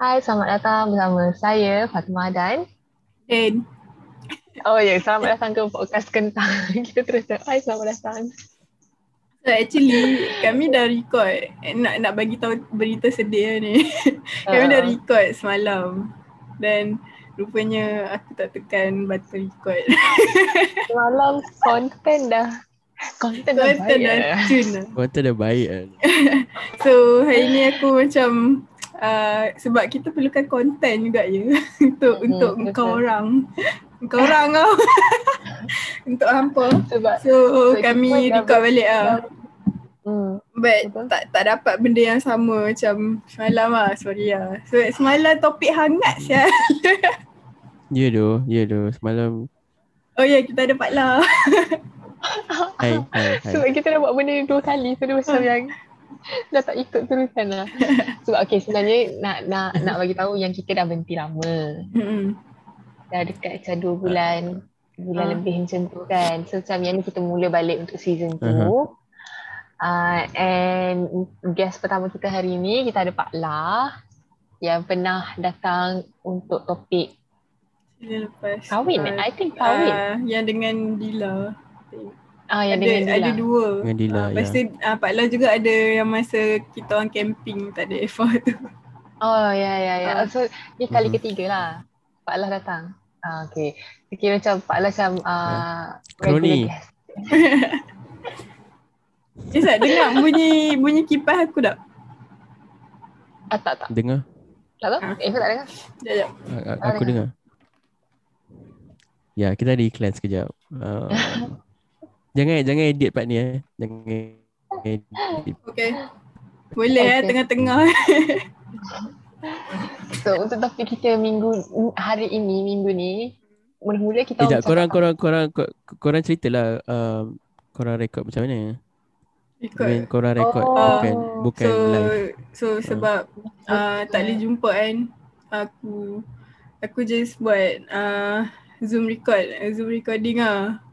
Hai, selamat datang bersama saya Fatimah dan Dan Oh ya, yeah, selamat datang ke podcast Kentang. Kita terus Hai, selamat datang. So actually kami dah record eh, nak nak bagi tahu berita sedih ni. kami dah Ah. record semalam dan rupanya aku tak tekan button record. Semalam konten dah konten dah Konten baik. dah eh. tune lah. Kuota dah baik kan. So hari ni aku macam uh, sebab kita perlukan konten juga ya untuk Hmm, untuk betul. engkau orang. Engkau orang kau. untuk hampa. Sebab So, So, kami record balik ah. hmm, But Betul. tak tak dapat benda yang sama macam semalam lah, sorry lah. So semalam topik hangat sia. Ya tu, ya tu. Semalam Oh ya, yeah, kita ada Pak La. hai hai hai. sebab kita dah buat benda ni dua kali so dia macam yang dah tak ikut terusan lah. Sebab okay sebenarnya nak nak nak bagi tahu yang kita dah berhenti lama. Hmm. Dah dekat macam dua bulan bulan Ah. lebih macam tu kan. So macam yang ni kita mula balik untuk season tu. Aha. Uh, and guest pertama kita hari ni kita ada Pak La yang pernah datang untuk topik lepas. kahwin. Ah, I think kahwin. ah, yang dengan Dila. Ah, yang ada, dengan Dila. ada dua. Dengan Dila, Ah, Lepas ya. tu ah, Pak La juga ada yang masa kita orang camping tak ada effort tu. Oh ya ya ya. Ah. So ni kali Mhm. ketiga lah Pak La datang. Ah okay. Kira macam Pak La macam uh, Kroni. guest. Isa dengar bunyi bunyi kipas aku tak? Ah tak tak. Dengar? Tak tahu. Ah. Eh tak dengar? Sekejap, sekejap. A- Aku dengar. Ya, kita ada iklan sekejap. Uh, jangan jangan edit part ni eh. Jangan edit. Okay. Boleh eh Okay. tengah-tengah. So untuk topik kita minggu hari ini minggu ni mula-mula kita Sekejap, orang korang, korang, korang, korang, korang ceritalah um, korang rekod macam mana? I Ikut. mean, korang rekod Oh. bukan bukan so, live. So sebab uh, tak boleh jumpa kan Aku Aku just buat uh, Zoom record Zoom recording lah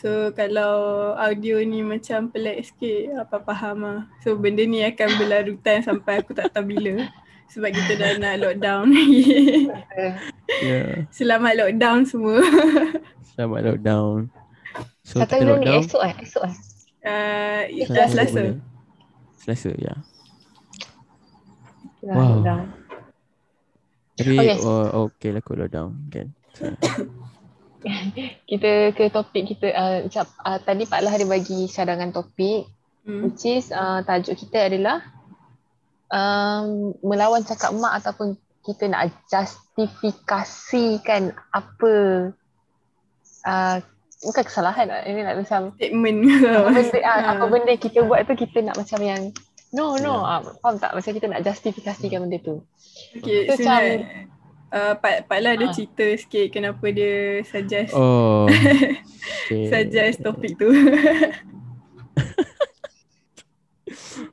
So kalau audio ni macam pelik sikit Apa faham lah So benda ni akan berlarutan sampai aku tak tahu bila Sebab kita dah nak lockdown Ya, Selamat lockdown semua selamat lockdown. So, Satu kita ni lockdown. esok eh, esok eh. uh, Dah selasa. Selasa, ya. Dah Wow. lockdown. Tapi, Okay. oh, okay lah kot lockdown. Kan? So, Kita ke topik kita uh, macam uh, tadi Pak La ada bagi cadangan topik hmm. which is uh, tajuk kita adalah um, melawan cakap mak ataupun kita nak justifikasikan apa uh, bukan kesalahan lah. ini nak macam Statement apa benda, uh, apa benda kita buat tu kita nak macam yang no no Ya. uh, faham tak macam kita nak justifikasikan benda tu Okay, So, sebenarnya uh, Pak, Pak La ada Ah. cerita sikit kenapa dia suggest oh. okay. suggest topik tu.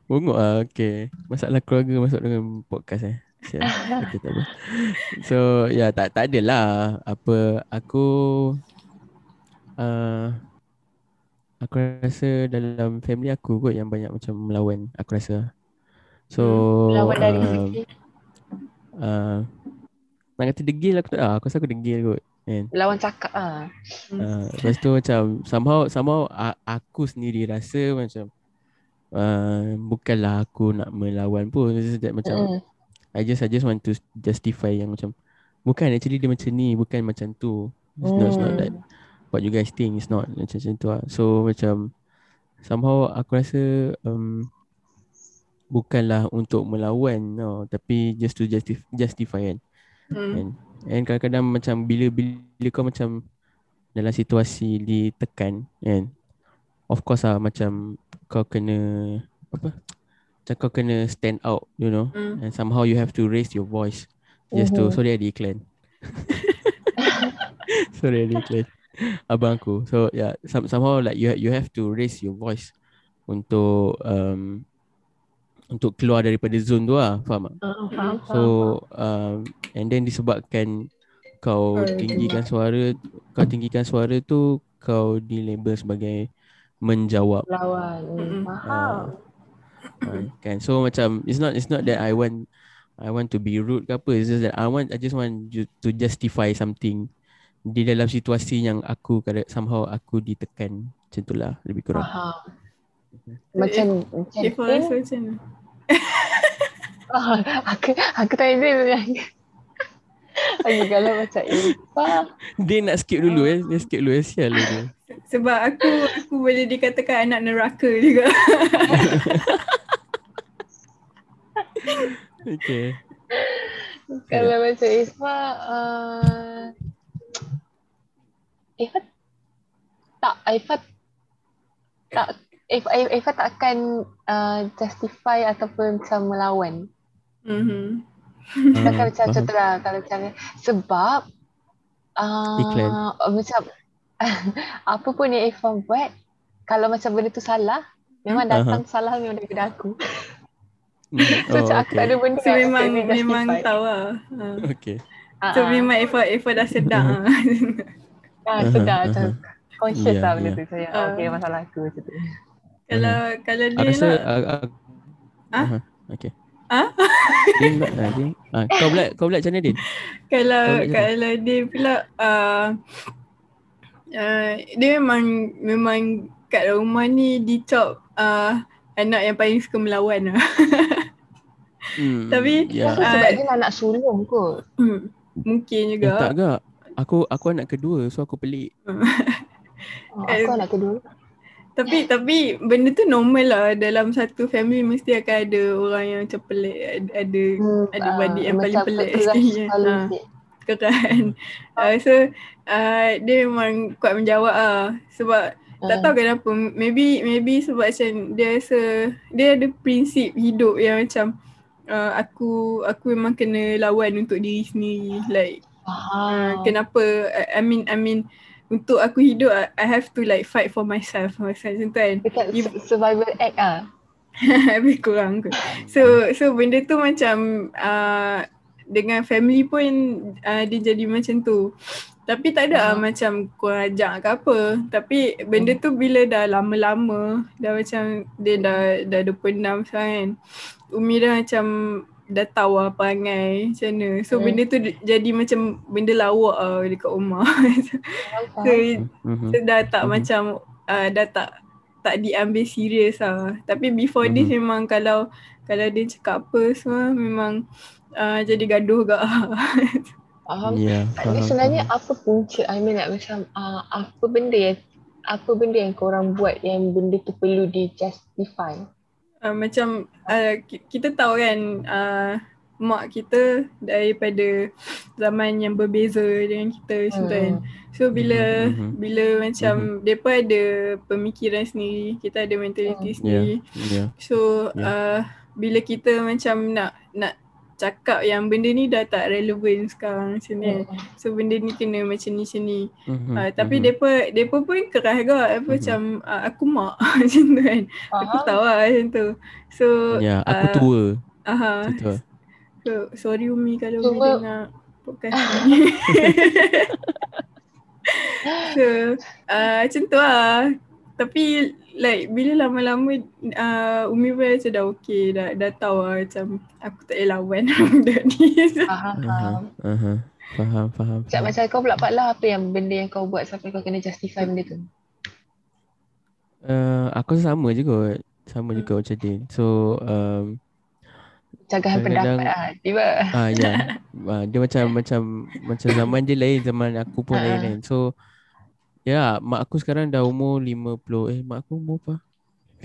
Bongok lah, okay. Masalah keluarga masuk dengan podcast eh. Siap. Okay, tak apa. So, ya tak tak adalah apa aku uh, aku rasa dalam family aku kot yang banyak macam melawan aku rasa. So, lawan dari uh, uh, nak kata degil aku tak ah, aku rasa aku degil kot. Kan? lawan cakap ah Uh, lepas tu macam somehow somehow aku sendiri rasa macam uh, bukanlah aku nak melawan pun just that macam Mm. I just I just want to justify yang macam bukan actually dia macam ni bukan macam tu it's not, it's not that Hmm. what you guys think it's not macam macam tu lah. so macam somehow aku rasa um, bukanlah untuk melawan no, tapi just to justif- justify kan Hmm. And, and kadang-kadang macam bila bila kau macam dalam situasi ditekan kan of course lah macam kau kena apa macam kau kena stand out you know Hmm. and somehow you have to raise your voice just to Mhm. sorry ada iklan sorry ada iklan abang aku so yeah some, somehow like you you have to raise your voice untuk um, untuk keluar daripada zone tu lah faham tak Ah, faham, So faham, um, and then disebabkan kau tinggikan suara, kau tinggikan suara tu kau dilabel sebagai menjawab. lawan. Mm-mm. Faham. Uh, kan. So macam it's not it's not that I want I want to be rude ke apa. It's just that I want I just want you to justify something di dalam situasi yang aku kada somehow aku ditekan macam itulah lebih kurang. Faham. Macam macam If? Ah, aku aku tanya dia yang Okay, kalau macam Ifa Dia nak skip dulu eh. Dia skip dulu eh. Sial dia. Sebab aku aku boleh dikatakan anak neraka juga. Okay. Kalau macam Ifa uh, Ifa Tak Ifa Tak Ifa, Ifa tak akan uh, justify ataupun macam melawan. Mhm. Takkan Ah, macam faham. contoh lah kalau macam ni. Sebab uh, Iklan. macam apa pun yang Irfan buat kalau macam benda tu salah memang datang salah memang daripada aku. Mm, So oh, macam aku tak ada okay. benda So memang memang tahu lah. Okay. Ah, So ah. memang Eva Eva dah sedar. ah. ah, sedar Aha, macam conscious Yeah, lah benda yeah. tu saya. Ah. Okay masalah aku macam tu. Kalau kalau Aku dia rasa nak uh, uh, Ah? aha, Okay. Ah? Din nak ah, Din. Ah, kau pula kau pula macam mana Din? kalau kalau dia pula uh, uh, dia memang memang kat rumah ni dicop uh, anak yang paling suka melawan lah. Hmm, Tapi, ya. Rasa Ah, sebab dia anak sulung kot. Hmm, Mungkin Eh, juga. tak gak. Aku aku anak kedua so aku pelik. Oh, Eh, aku anak kedua. Tapi tapi benda tu normal lah dalam satu family mesti akan ada orang yang macam pelik ada, ada Hmm, ada ah, beradik yang paling macam pelik sekali. Ha. kan. Uh, so uh, dia memang kuat menjawab ah sebab tak Ah. tahu kenapa maybe maybe sebab macam dia rasa dia ada prinsip hidup yang macam uh, aku aku memang kena lawan untuk diri sendiri like uh, kenapa I, I mean I mean untuk aku hidup I, have to like fight for myself macam tu kan Dekat survival act ah. lebih kurang kot. So so benda tu macam uh, dengan family pun uh, dia jadi macam tu. Tapi tak ada lah Ah. macam kurang ajar ke apa. Tapi benda tu bila dah lama-lama dah macam dia dah dah 26 sekarang kan. Umi dah macam dah tahu lah perangai macam mana. So Hmm. benda tu jadi macam benda lawak lah dekat rumah. So. Mhm. so dah tak Mhm. macam uh, dah tak tak diambil serius lah. Tapi before this Mhm. memang kalau kalau dia cakap apa semua memang uh, jadi gaduh gak. Faham. Ni faham. sebenarnya apa punca I mean like macam uh, apa benda yang apa benda yang korang buat yang benda tu perlu di justify. Uh, macam uh, ki- kita tahu kan uh, mak kita daripada zaman yang berbeza dengan kita macam tu kan. So bila Mhm, mhm. bila macam depa ada pemikiran sendiri, kita ada mentality Hmm. sendiri. Ya. So Ya. uh, bila kita macam nak nak cakap yang benda ni dah tak relevan sekarang macam ni. Hmm. So benda ni kena macam ni macam ni. Mhm, Uh, tapi mhm. depa depa pun keras juga apa Mhm. macam uh, aku mak macam tu kan. Aku Faham? tahu lah macam tu. So Ya, aku uh, tua. aha. Tu. So, sorry Umi kalau Umi dengar podcast ni. so uh, macam tu lah. Tapi like bila lama-lama uh, Umi pun macam dah okay dah, dah tahu lah macam aku tak payah lawan budak ni. Faham, Aha, faham. aha. Faham, faham. Macam, kau pula Pak lah apa yang benda yang kau buat sampai kau kena justify benda tu. Uh, aku rasa sama je kot. Sama Hmm. juga macam Din. So, um, Cagahan pendapat ah. Tiba. ah ya. Ah, dia macam macam macam zaman dia lain, zaman aku pun Ah, lain ah. kan. So, ya, mak aku sekarang dah umur 50. Eh, mak aku umur apa?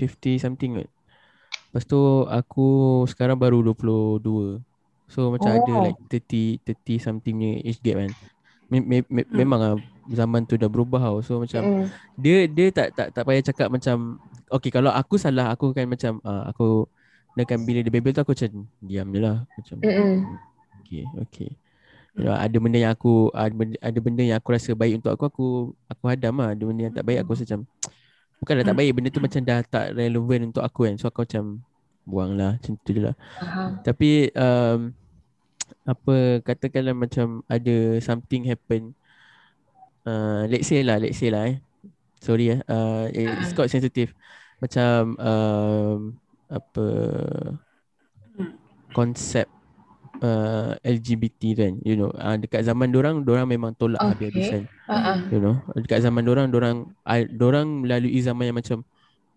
50 something kot. Lepas tu aku sekarang baru 22. So macam ada Oh. like 30 30 something punya age gap kan. Me- me- me- Hmm. memang lah zaman tu dah berubah tau. So macam Mm. dia dia tak tak tak payah cakap macam okay kalau aku salah aku kan macam uh, aku dengan bila dia bebel tu aku macam diam je lah macam Mm-mm. okay okay ya, ada benda yang aku ada benda, ada benda yang aku rasa baik untuk aku aku aku hadam lah. Ada benda yang tak baik aku rasa macam bukan dah tak baik benda tu macam dah tak relevan untuk aku kan. So aku macam buang lah macam tu je lah. Faham. tapi um, apa katakanlah macam ada something happen uh, let's say lah let's say lah eh. Sorry eh. Uh, it's quite sensitive. Macam um, apa Hmm. konsep uh, LGBT kan you know uh, dekat zaman orang orang memang tolak Okay. habis-habisan Uh-uh. you know dekat zaman orang orang orang melalui zaman yang macam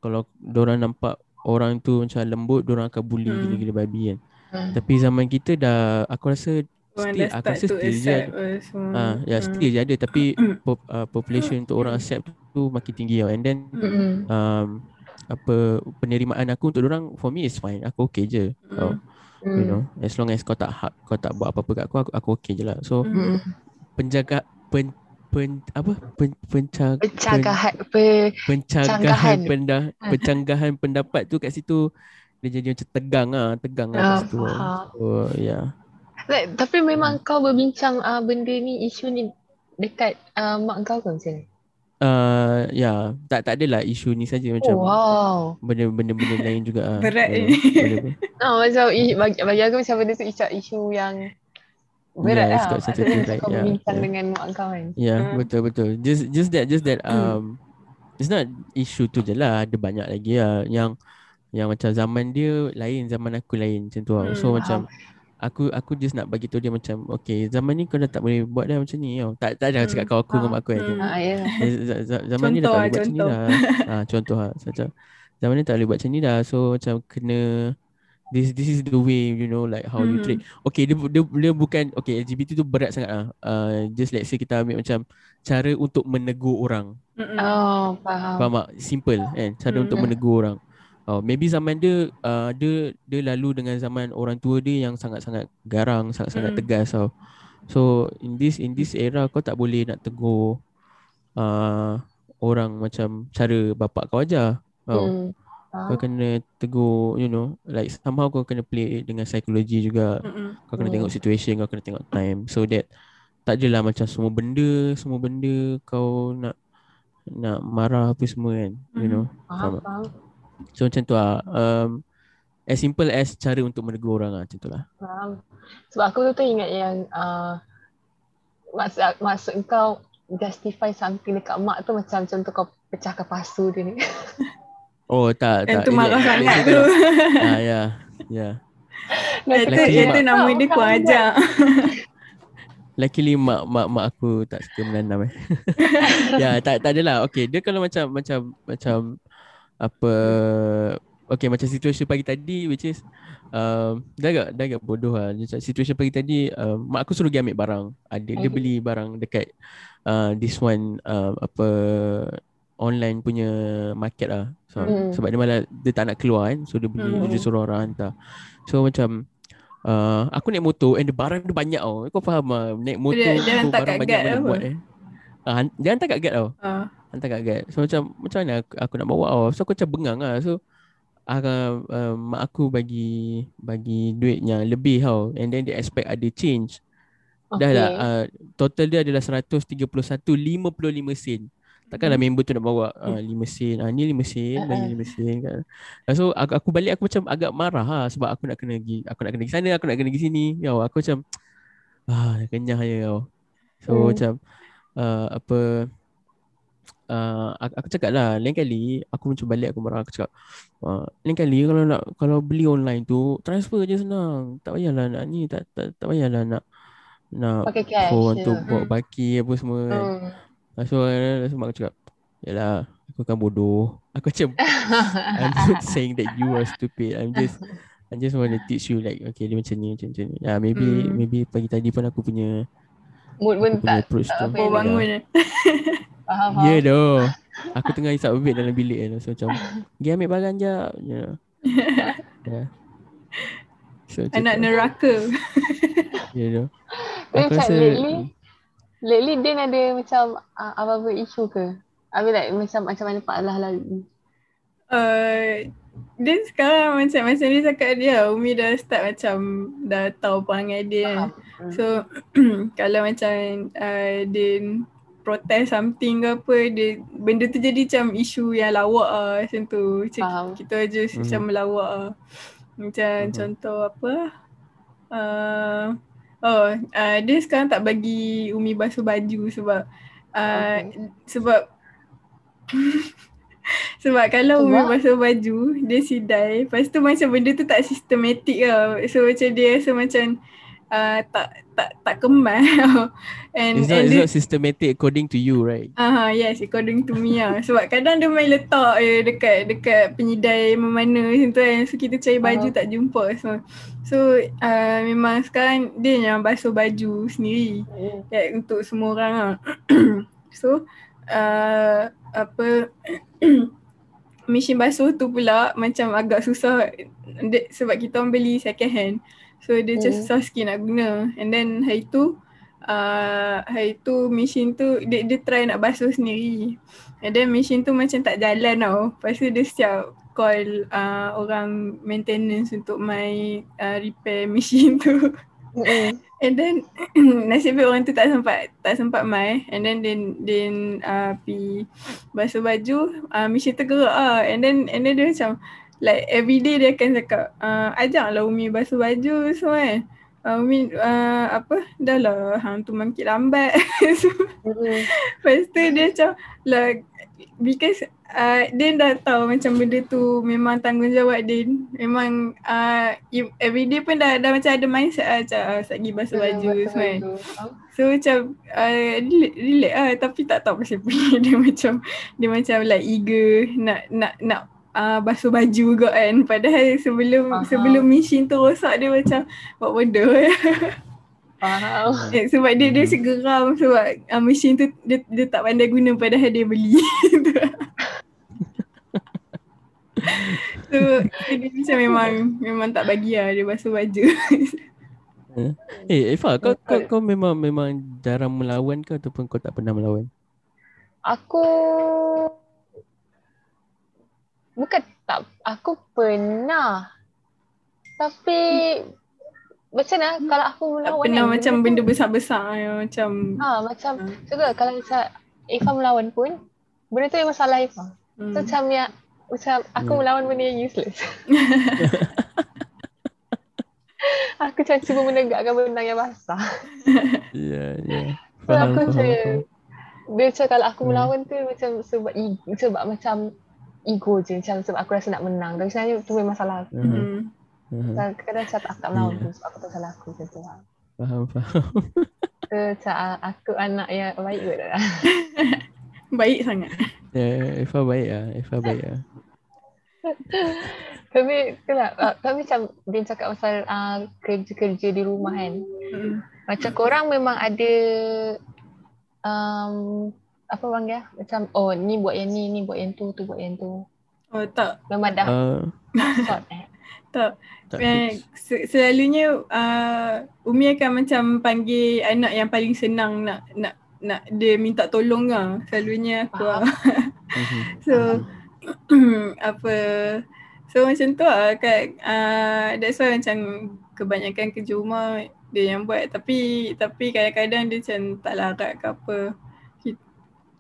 kalau orang nampak orang tu macam lembut orang akan bully Hmm. gila-gila babi kan Hmm. tapi zaman kita dah aku rasa Orang still aku rasa still je uh, semua. ah ya Hmm. still je ada tapi pop, uh, population untuk orang accept tu makin tinggi tau and then Mm-mm. um, apa penerimaan aku untuk orang for me is fine aku okay je Hmm. tau Mm. you know as long as kau tak ha- kau tak buat apa-apa kat aku aku, aku okay je lah so Hmm. Mm-mm. penjaga pen, pen apa pen, pencag, pen, Pencagahan pe, pencanggahan canggahan. pendah, pencanggahan pendapat tu kat situ dia jadi macam tegang ah tegang lah kat Ah, situ faham. so yeah Like, tapi memang kau berbincang uh, benda ni isu ni dekat uh, mak kau ke macam ni? Uh, ya tak tak adalah isu ni saja macam Oh, wow. benda-benda benda lain juga ah Berat you ni. benda- Oh, macam bagi, bagi aku macam benda tu isu, isu yang berat Yeah, lah. macam right? kau Yeah, berbincang yeah. dengan mak kau kan. Ya, Hmm. betul betul. Just just that just that um it's not issue tu je lah. Ada banyak lagi lah yang yang macam zaman dia lain, zaman aku lain macam tu lah. So Hmm, macam aku aku just nak bagi tahu dia macam okay, zaman ni kau dah tak boleh buat dah macam ni tau. Tak tak ada Hmm, cakap kau aku dengan mak aku kan. Hmm. Ah, ya. Za- za- Zaman ni dah tak boleh lah, buat macam ni dah. Ah contoh lah. So, macam zaman ni tak boleh buat macam ni dah. So macam kena this this is the way you know like how you treat. Okay dia dia, dia bukan okay LGBT tu berat sangat ah. Uh, just let's say kita ambil macam cara untuk menegur orang. Oh, faham. Faham tak? Simple kan cara untuk Hmm. menegur orang. Oh, maybe zaman dia uh, dia dia lalu dengan zaman orang tua dia yang sangat-sangat garang, sangat-sangat Hmm. tegas tau. So in this in this era kau tak boleh nak tegur uh, orang macam cara bapak kau aja. Oh, Hmm. kau kena tegur you know like somehow kau kena play dengan psikologi juga. Mm-mm. Kau kena Hmm. tengok situation, kau kena tengok time so that tak adalah macam semua benda, semua benda kau nak nak marah apa semua kan, you Mhm. know. Faham, Faham faham. So macam tu lah. Um, as simple as cara untuk menegur orang lah macam tu lah. Faham. Sebab aku tu tu ingat yang uh, maksud, maksud kau justify something dekat mak tu macam contoh kau pecahkan pasu dia ni. Oh tak tak. tu Elak- marah sangat macam tu. Ah ya. Ya. Yang tu, tu nama dia kurang ajar. Luckily mak mak mak aku tak suka menanam eh. ya tak tak adalah. Okay dia kalau macam macam macam apa Okay macam situasi pagi tadi which is um, dah agak dah agak bodoh lah. Macam situasi pagi tadi um, mak aku suruh pergi ambil barang. Ada dia Okay. beli barang dekat uh, this one uh, apa online punya market lah. So, Hmm. sebab dia malah dia tak nak keluar kan. So dia beli Hmm. dia suruh orang hantar. So macam uh, aku naik motor and the barang dia banyak tau. Kau faham lah naik motor Dia- dia barang banyak apa? buat eh. Uh, dia hantar kat guard tau. Ah. Hantar kat guard. So macam macam mana aku, aku nak bawa tau. So aku macam bengang lah. So uh, uh, mak aku bagi bagi duit yang lebih tau. And then dia expect ada change. Dah lah uh, total dia adalah 131 55 sen. Takkanlah member tu nak bawa uh, 5 sen. Ah ni 5 sen, bagi 5 sen kan. Ah, So aku, aku balik aku macam agak marah lah sebab aku nak kena pergi aku nak kena pergi sana, aku nak kena pergi sini. Ya aku macam ah kenyah je tau. So Hmm. macam uh, apa uh, aku, cakap lah lain kali aku macam balik aku marah aku cakap uh, lain kali kalau nak kalau beli online tu transfer je senang. Tak payahlah nak ni tak tak, tak payahlah nak nak Pakai cash. je. untuk buat baki apa semua kan. Hmm. Hmm. So, uh, so mak aku cakap, Yalah, aku kan bodoh. Aku macam, I'm not saying that you are stupid. I'm just, I just want to teach you like, okay, dia macam ni, macam, macam ni. Ya, maybe, Hmm. maybe pagi tadi pun aku punya, Mood pun tak approach tak tu. apa Oh Ya. bangun eh. faham. Ya yeah, doh. Aku tengah isap bebek dalam bilik kan. So macam, pergi ambil barang jap. Ya. Yeah. So, macam Anak neraka. Ya doh. Tapi Aku macam rasa, lately, lately Din ada macam uh, apa-apa isu ke? I mean like macam macam mana Pak Allah lagi? Uh, dia sekarang macam macam dia cakap dia Umi dah start macam dah tahu perangai dia kan. Hmm. So kalau macam uh, dia protest something ke apa dia benda tu jadi macam isu yang lawak ah macam tu. Macam Faham. kita je Mhm. macam melawak ah. Macam Mhm. contoh apa uh, oh uh, dia sekarang tak bagi Umi basuh baju sebab uh, sebab sebab kalau Umi basuh baju dia sidai lepas tu macam benda tu tak sistematik lah so macam dia rasa macam uh, tak tak tak kemas and It's not, and it's not systematic according to you, right? Ah yes according to me lah sebab kadang dia main letak je dekat dekat penyidai mana macam tu kan so kita cari baju Ah. tak jumpa so. So uh, memang sekarang dia yang basuh baju sendiri. Hmm. like, untuk semua orang lah so uh, apa mesin basuh tu pula macam agak susah. Sebab kita orang beli second hand so dia macam Hmm. susah sikit nak guna. And then hari tu uh, hari tu mesin tu dia, dia try nak basuh sendiri. And then mesin tu macam tak jalan tau. Lepas tu dia siap call uh, orang maintenance untuk mai uh, repair mesin tu. Mm-mm. And then nasib baik orang tu tak sempat tak sempat mai. And then then then uh, pi basuh baju. Uh, mesin tergerak ah. And then and then dia macam like every day dia akan cakap uh, ajaklah Umi basuh baju semua kan. Uh, Umi uh, apa dah lah hang tu makin lambat. so, Mm-mm. Lepas tu dia macam like because uh, Din dah tahu macam benda tu memang tanggungjawab Din. Memang uh, everyday pun dah, dah macam ada mindset lah macam uh, sagi basuh baju Basuh semua kan. Ah. So macam uh, relax, relax lah tapi tak tahu pasal apa dia macam dia macam like eager nak nak nak uh, basuh baju juga kan. Padahal sebelum Faham. sebelum mesin tu rosak dia macam buat bodoh Faham. Eh, sebab dia dia Hmm. hmm. geram sebab uh, mesin tu dia, dia tak pandai guna padahal dia beli. so dia macam memang memang tak bagi lah dia basuh baju. Eh, Eva, kau, kau Betul. kau memang memang jarang melawan ke ataupun kau tak pernah melawan? Aku bukan tak aku pernah tapi macam mana kalau aku tak melawan pernah kan, macam benda besar-besar yang macam ha macam Hmm. juga kalau macam Ifa melawan pun benda tu memang salah Ifa. hmm. So macam yang macam aku Hmm. melawan benda yang useless. aku macam cuba menegakkan benang yang basah. Ya, ya. So Faham, aku faham, macam faham. dia macam kalau aku Hmm. melawan tu macam sebab sebab macam ego je macam sebab aku rasa nak menang. Tapi sebenarnya tu memang salah aku. Aha, Hmm. aha. Kadang-kadang macam aku tak melawan Ya. tu sebab aku tahu salah aku macam tu lah. Faham, faham. So, macam ah, aku anak yang baik kot lah. Baik sangat. Ya, Eva baik ah, Eva baik ah. Tapi itulah, uh, tapi macam dia cakap pasal uh, kerja-kerja di rumah kan. Hmm. Macam korang memang ada um, apa bang ya? Macam oh ni buat yang ni, ni buat yang tu, tu buat yang tu. Oh tak. Memang dah Uh, sort eh. Tak. tak Eh, selalunya uh, Umi akan macam panggil anak yang paling senang nak nak nak dia minta tolong lah. Selalunya aku lah. Mhm. So apa So macam tu lah kat uh, That's why macam Kebanyakan kerja rumah Dia yang buat Tapi Tapi kadang-kadang dia macam Tak larat ke apa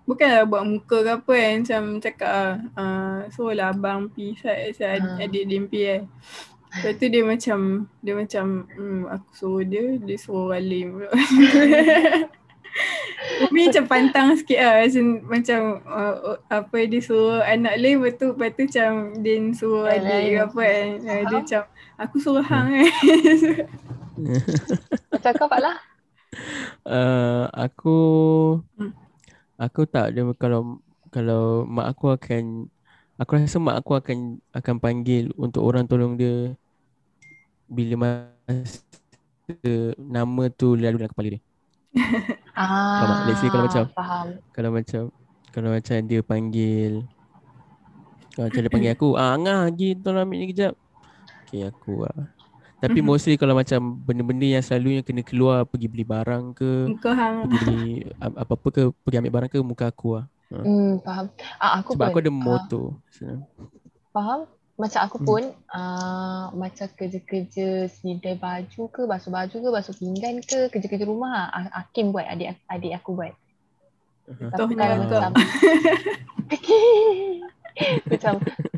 Bukanlah buat muka ke apa kan Macam cakap lah uh, Suruh lah abang pi Saya, saya Ha. adik dia pi eh Lepas tu dia macam Dia macam hmm, Aku suruh dia Dia suruh Alim pula Umi macam pantang sikit lah macam, macam uh, uh, apa dia suruh anak lain lepas tu, lepas tu macam Din suruh adik ke apa kan. Uh, dia macam aku suruh hang. Kan Macam kau Pak lah. Uh, aku Hmm. Aku tak dia kalau kalau mak aku akan aku rasa mak aku akan akan panggil untuk orang tolong dia bila masa nama tu lalu dalam kepala dia. Ah, tak? Let's say kalau macam- faham. Kalau macam kalau macam dia panggil kalau macam dia panggil aku, ah Angah pergi tolong ambil ni kejap. Okay aku ah. Tapi Mhm. mostly kalau macam benda-benda yang selalunya kena keluar pergi beli barang ke, muka hang pergi beli apa-apa ke, pergi ambil barang ke muka aku lah. Hmm, faham. Ah, aku Sebab pun. aku ada ah, moto. sebenarnya. Faham? Macam aku Hmm. pun uh, macam kerja-kerja sidai baju ke, basuh baju ke, basuh pinggan ke, kerja-kerja rumah ah, Hakim buat, adik adik aku buat. Aha. Tapi kalau macam macam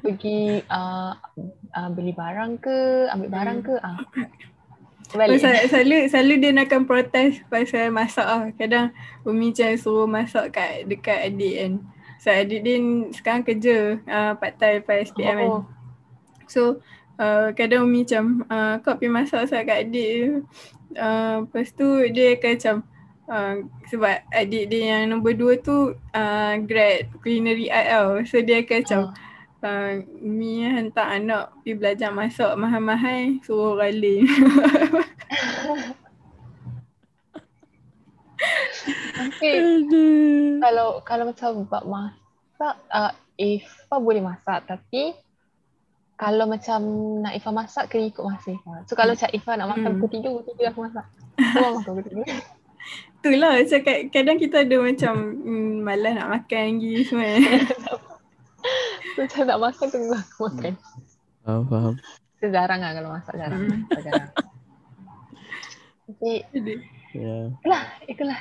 pergi uh, uh, beli barang ke, ambil barang ke, ah. Balik. Sel- selalu selalu dia nak akan protes pasal masak lah. Kadang Umi macam suruh masak kat dekat adik kan. So adik dia sekarang kerja uh, part time lepas SPM kan. Oh, So uh, kadang Umi macam uh, kau pergi masak saya kat adik uh, lepas tu dia akan macam uh, sebab adik dia yang nombor dua tu uh, grad culinary art tau so dia akan macam uh, Umi hantar anak pergi belajar masak mahal-mahal suruh lain Tapi kalau kalau macam buat masak, uh, Ifa boleh masak tapi kalau macam nak Ifa masak kena ikut masa Ifa. So kalau macam Ifa nak makan Hmm. pukul tiga, pukul tiga aku masak. Semua makan pukul tiga. Itulah macam kad- kadang kita ada macam mm, malas nak makan lagi semua macam nak makan tunggu aku makan. Faham, faham. So, jarang lah kalau masak jarang. Hmm. Masak jarang. Tapi Jadi, Ya. itulah, itulah.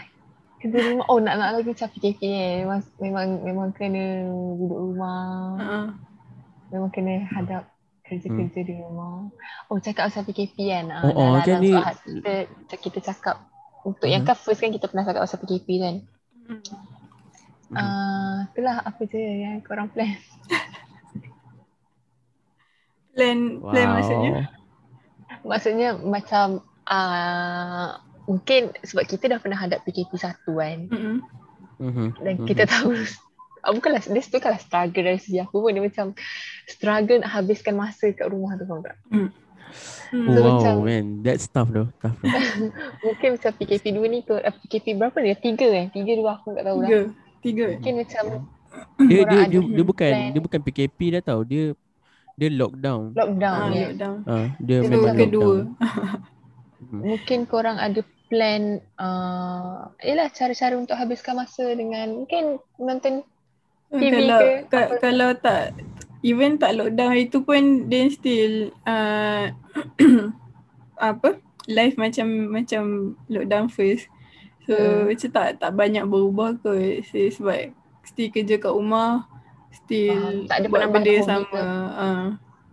Kerja rumah. Oh nak nak lagi macam PKP eh. Memang, memang, memang kena duduk rumah. uh, Memang kena hadap kerja-kerja di rumah. Oh cakap pasal PKP kan. Ah, Oh, oh, dah- kan dalam ni- kita, kita cakap untuk yang Mhm. kan first kan kita pernah cakap pasal PKP kan. mm, Ah, itulah apa je yang korang plan. plan plan Wow. maksudnya Maksudnya macam ah mungkin sebab kita dah pernah hadap PKP satu kan. Mm-mm. Mhm, Dan mhm. kita tahu ah, bukanlah dia tu bukanlah struggle dari segi aku pun dia macam struggle nak habiskan masa kat rumah tu faham tak? Mm. So, Wow macam- man, that's tough though. Tough though. Mungkin macam PKP dua ni ke eh, PKP berapa dia? Tiga kan? Tiga dua aku tak tahu lah. Tiga Mungkin macam Dia dia dia, dia bukan plan. dia bukan PKP dah tau. Dia dia lockdown. lockdown ah, lockdown Ah, dia Itu memang kedua. lockdown. Mungkin korang ada plan uh, Yelah cara-cara untuk habiskan masa dengan Mungkin nonton TV kalau ke, ka, apa? kalau tak even tak lockdown itu pun then still uh, apa life macam macam lockdown first so Hmm. macam tak tak banyak berubah kot so, sebab still kerja kat rumah still Faham. Tak ada buat benda sama ke? uh,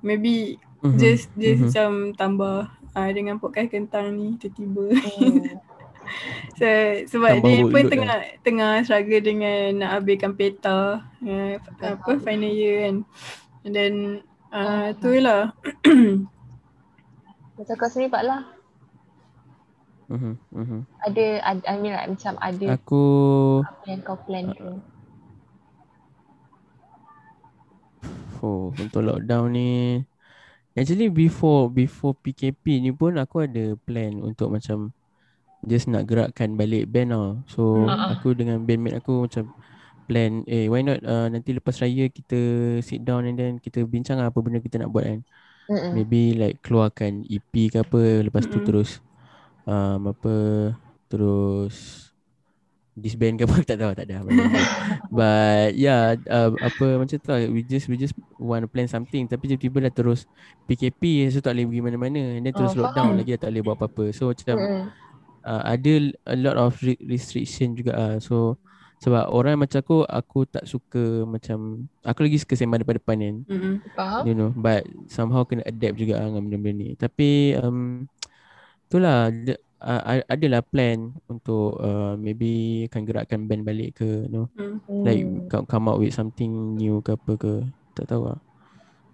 maybe Mhm, just just mhm. macam tambah uh, dengan podcast kentang ni tiba-tiba hmm. So, sebab Tambah dia pun workload tengah tengah struggle dengan nak habiskan peta uh, apa final year kan. And then uh, Oh. tu lah. Macam kau sendiri Pak lah Mhm, mhm. Ada, ada I mean like, macam ada Aku apa yang kau plan ke oh untuk lockdown ni actually before before PKP ni pun aku ada plan untuk macam just nak gerakkan balik band tau. So ah. aku dengan bandmate aku macam plan eh why not uh, nanti lepas raya kita sit down and then kita bincang lah apa benda kita nak buat kan. Mm-mm. Maybe like keluarkan EP ke apa lepas tu Mm-mm. terus um, apa terus disband ke apa? Tak tahu tak ada. But yeah uh, apa macam tu lah. We just we just want to plan something. Tapi tiba-tiba dah terus PKP so tak boleh pergi mana-mana. And then terus Oh, lockdown faham. lagi dah tak boleh buat apa-apa. So macam Mm-mm. uh, ada a lot of re- restriction juga ah so sebab orang macam aku aku tak suka macam aku lagi suka sembang depan-depan kan. Mm-mm. Faham? you know but somehow kena adapt juga ah dengan benda-benda ni. Tapi um itulah d- uh, adalah plan untuk uh, maybe akan gerakkan band balik ke you know Mm. like Hmm. come, come out with something new ke apa ke tak tahu lah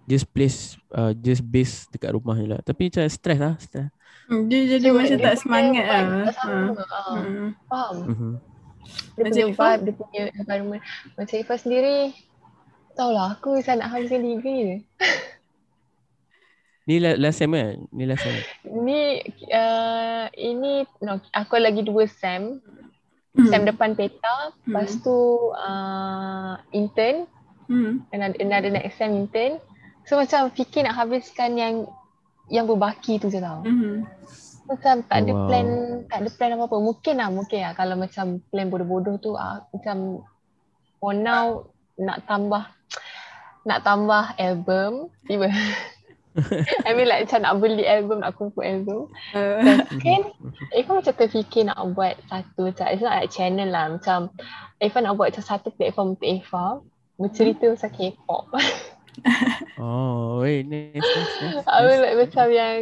just place uh, just base dekat rumah je lah tapi macam stress lah stress Mm, Dia jadi So, macam dia tak semangat lah. tak sama. Ah, Mm. Faham? mm-hmm. Dia Macam punya Ifah? vibe, dia punya environment. Macam Ifah sendiri, tahu lah aku saya nak habiskan degree je. ni la- last sem kan ni last sem Ni, uh, ini, no, aku lagi dua sem. Hmm. Sem depan peta, lepas tu uh, intern, Mm. another, another next sem intern. So macam fikir nak habiskan yang yang berbaki tu je tau. Mm. Macam tak ada Wow. plan, tak ada plan apa-apa. Mungkin lah, mungkin lah kalau macam plan bodoh-bodoh tu ah, macam for now nak tambah nak tambah album tiba I mean like macam nak beli album nak kumpul album. Uh, mungkin Eva macam terfikir nak buat satu macam it's not like channel lah. Macam Eva nak buat macam satu platform untuk Eva bercerita pasal K-pop. Oh wait nice nice nice, I mean like macam yang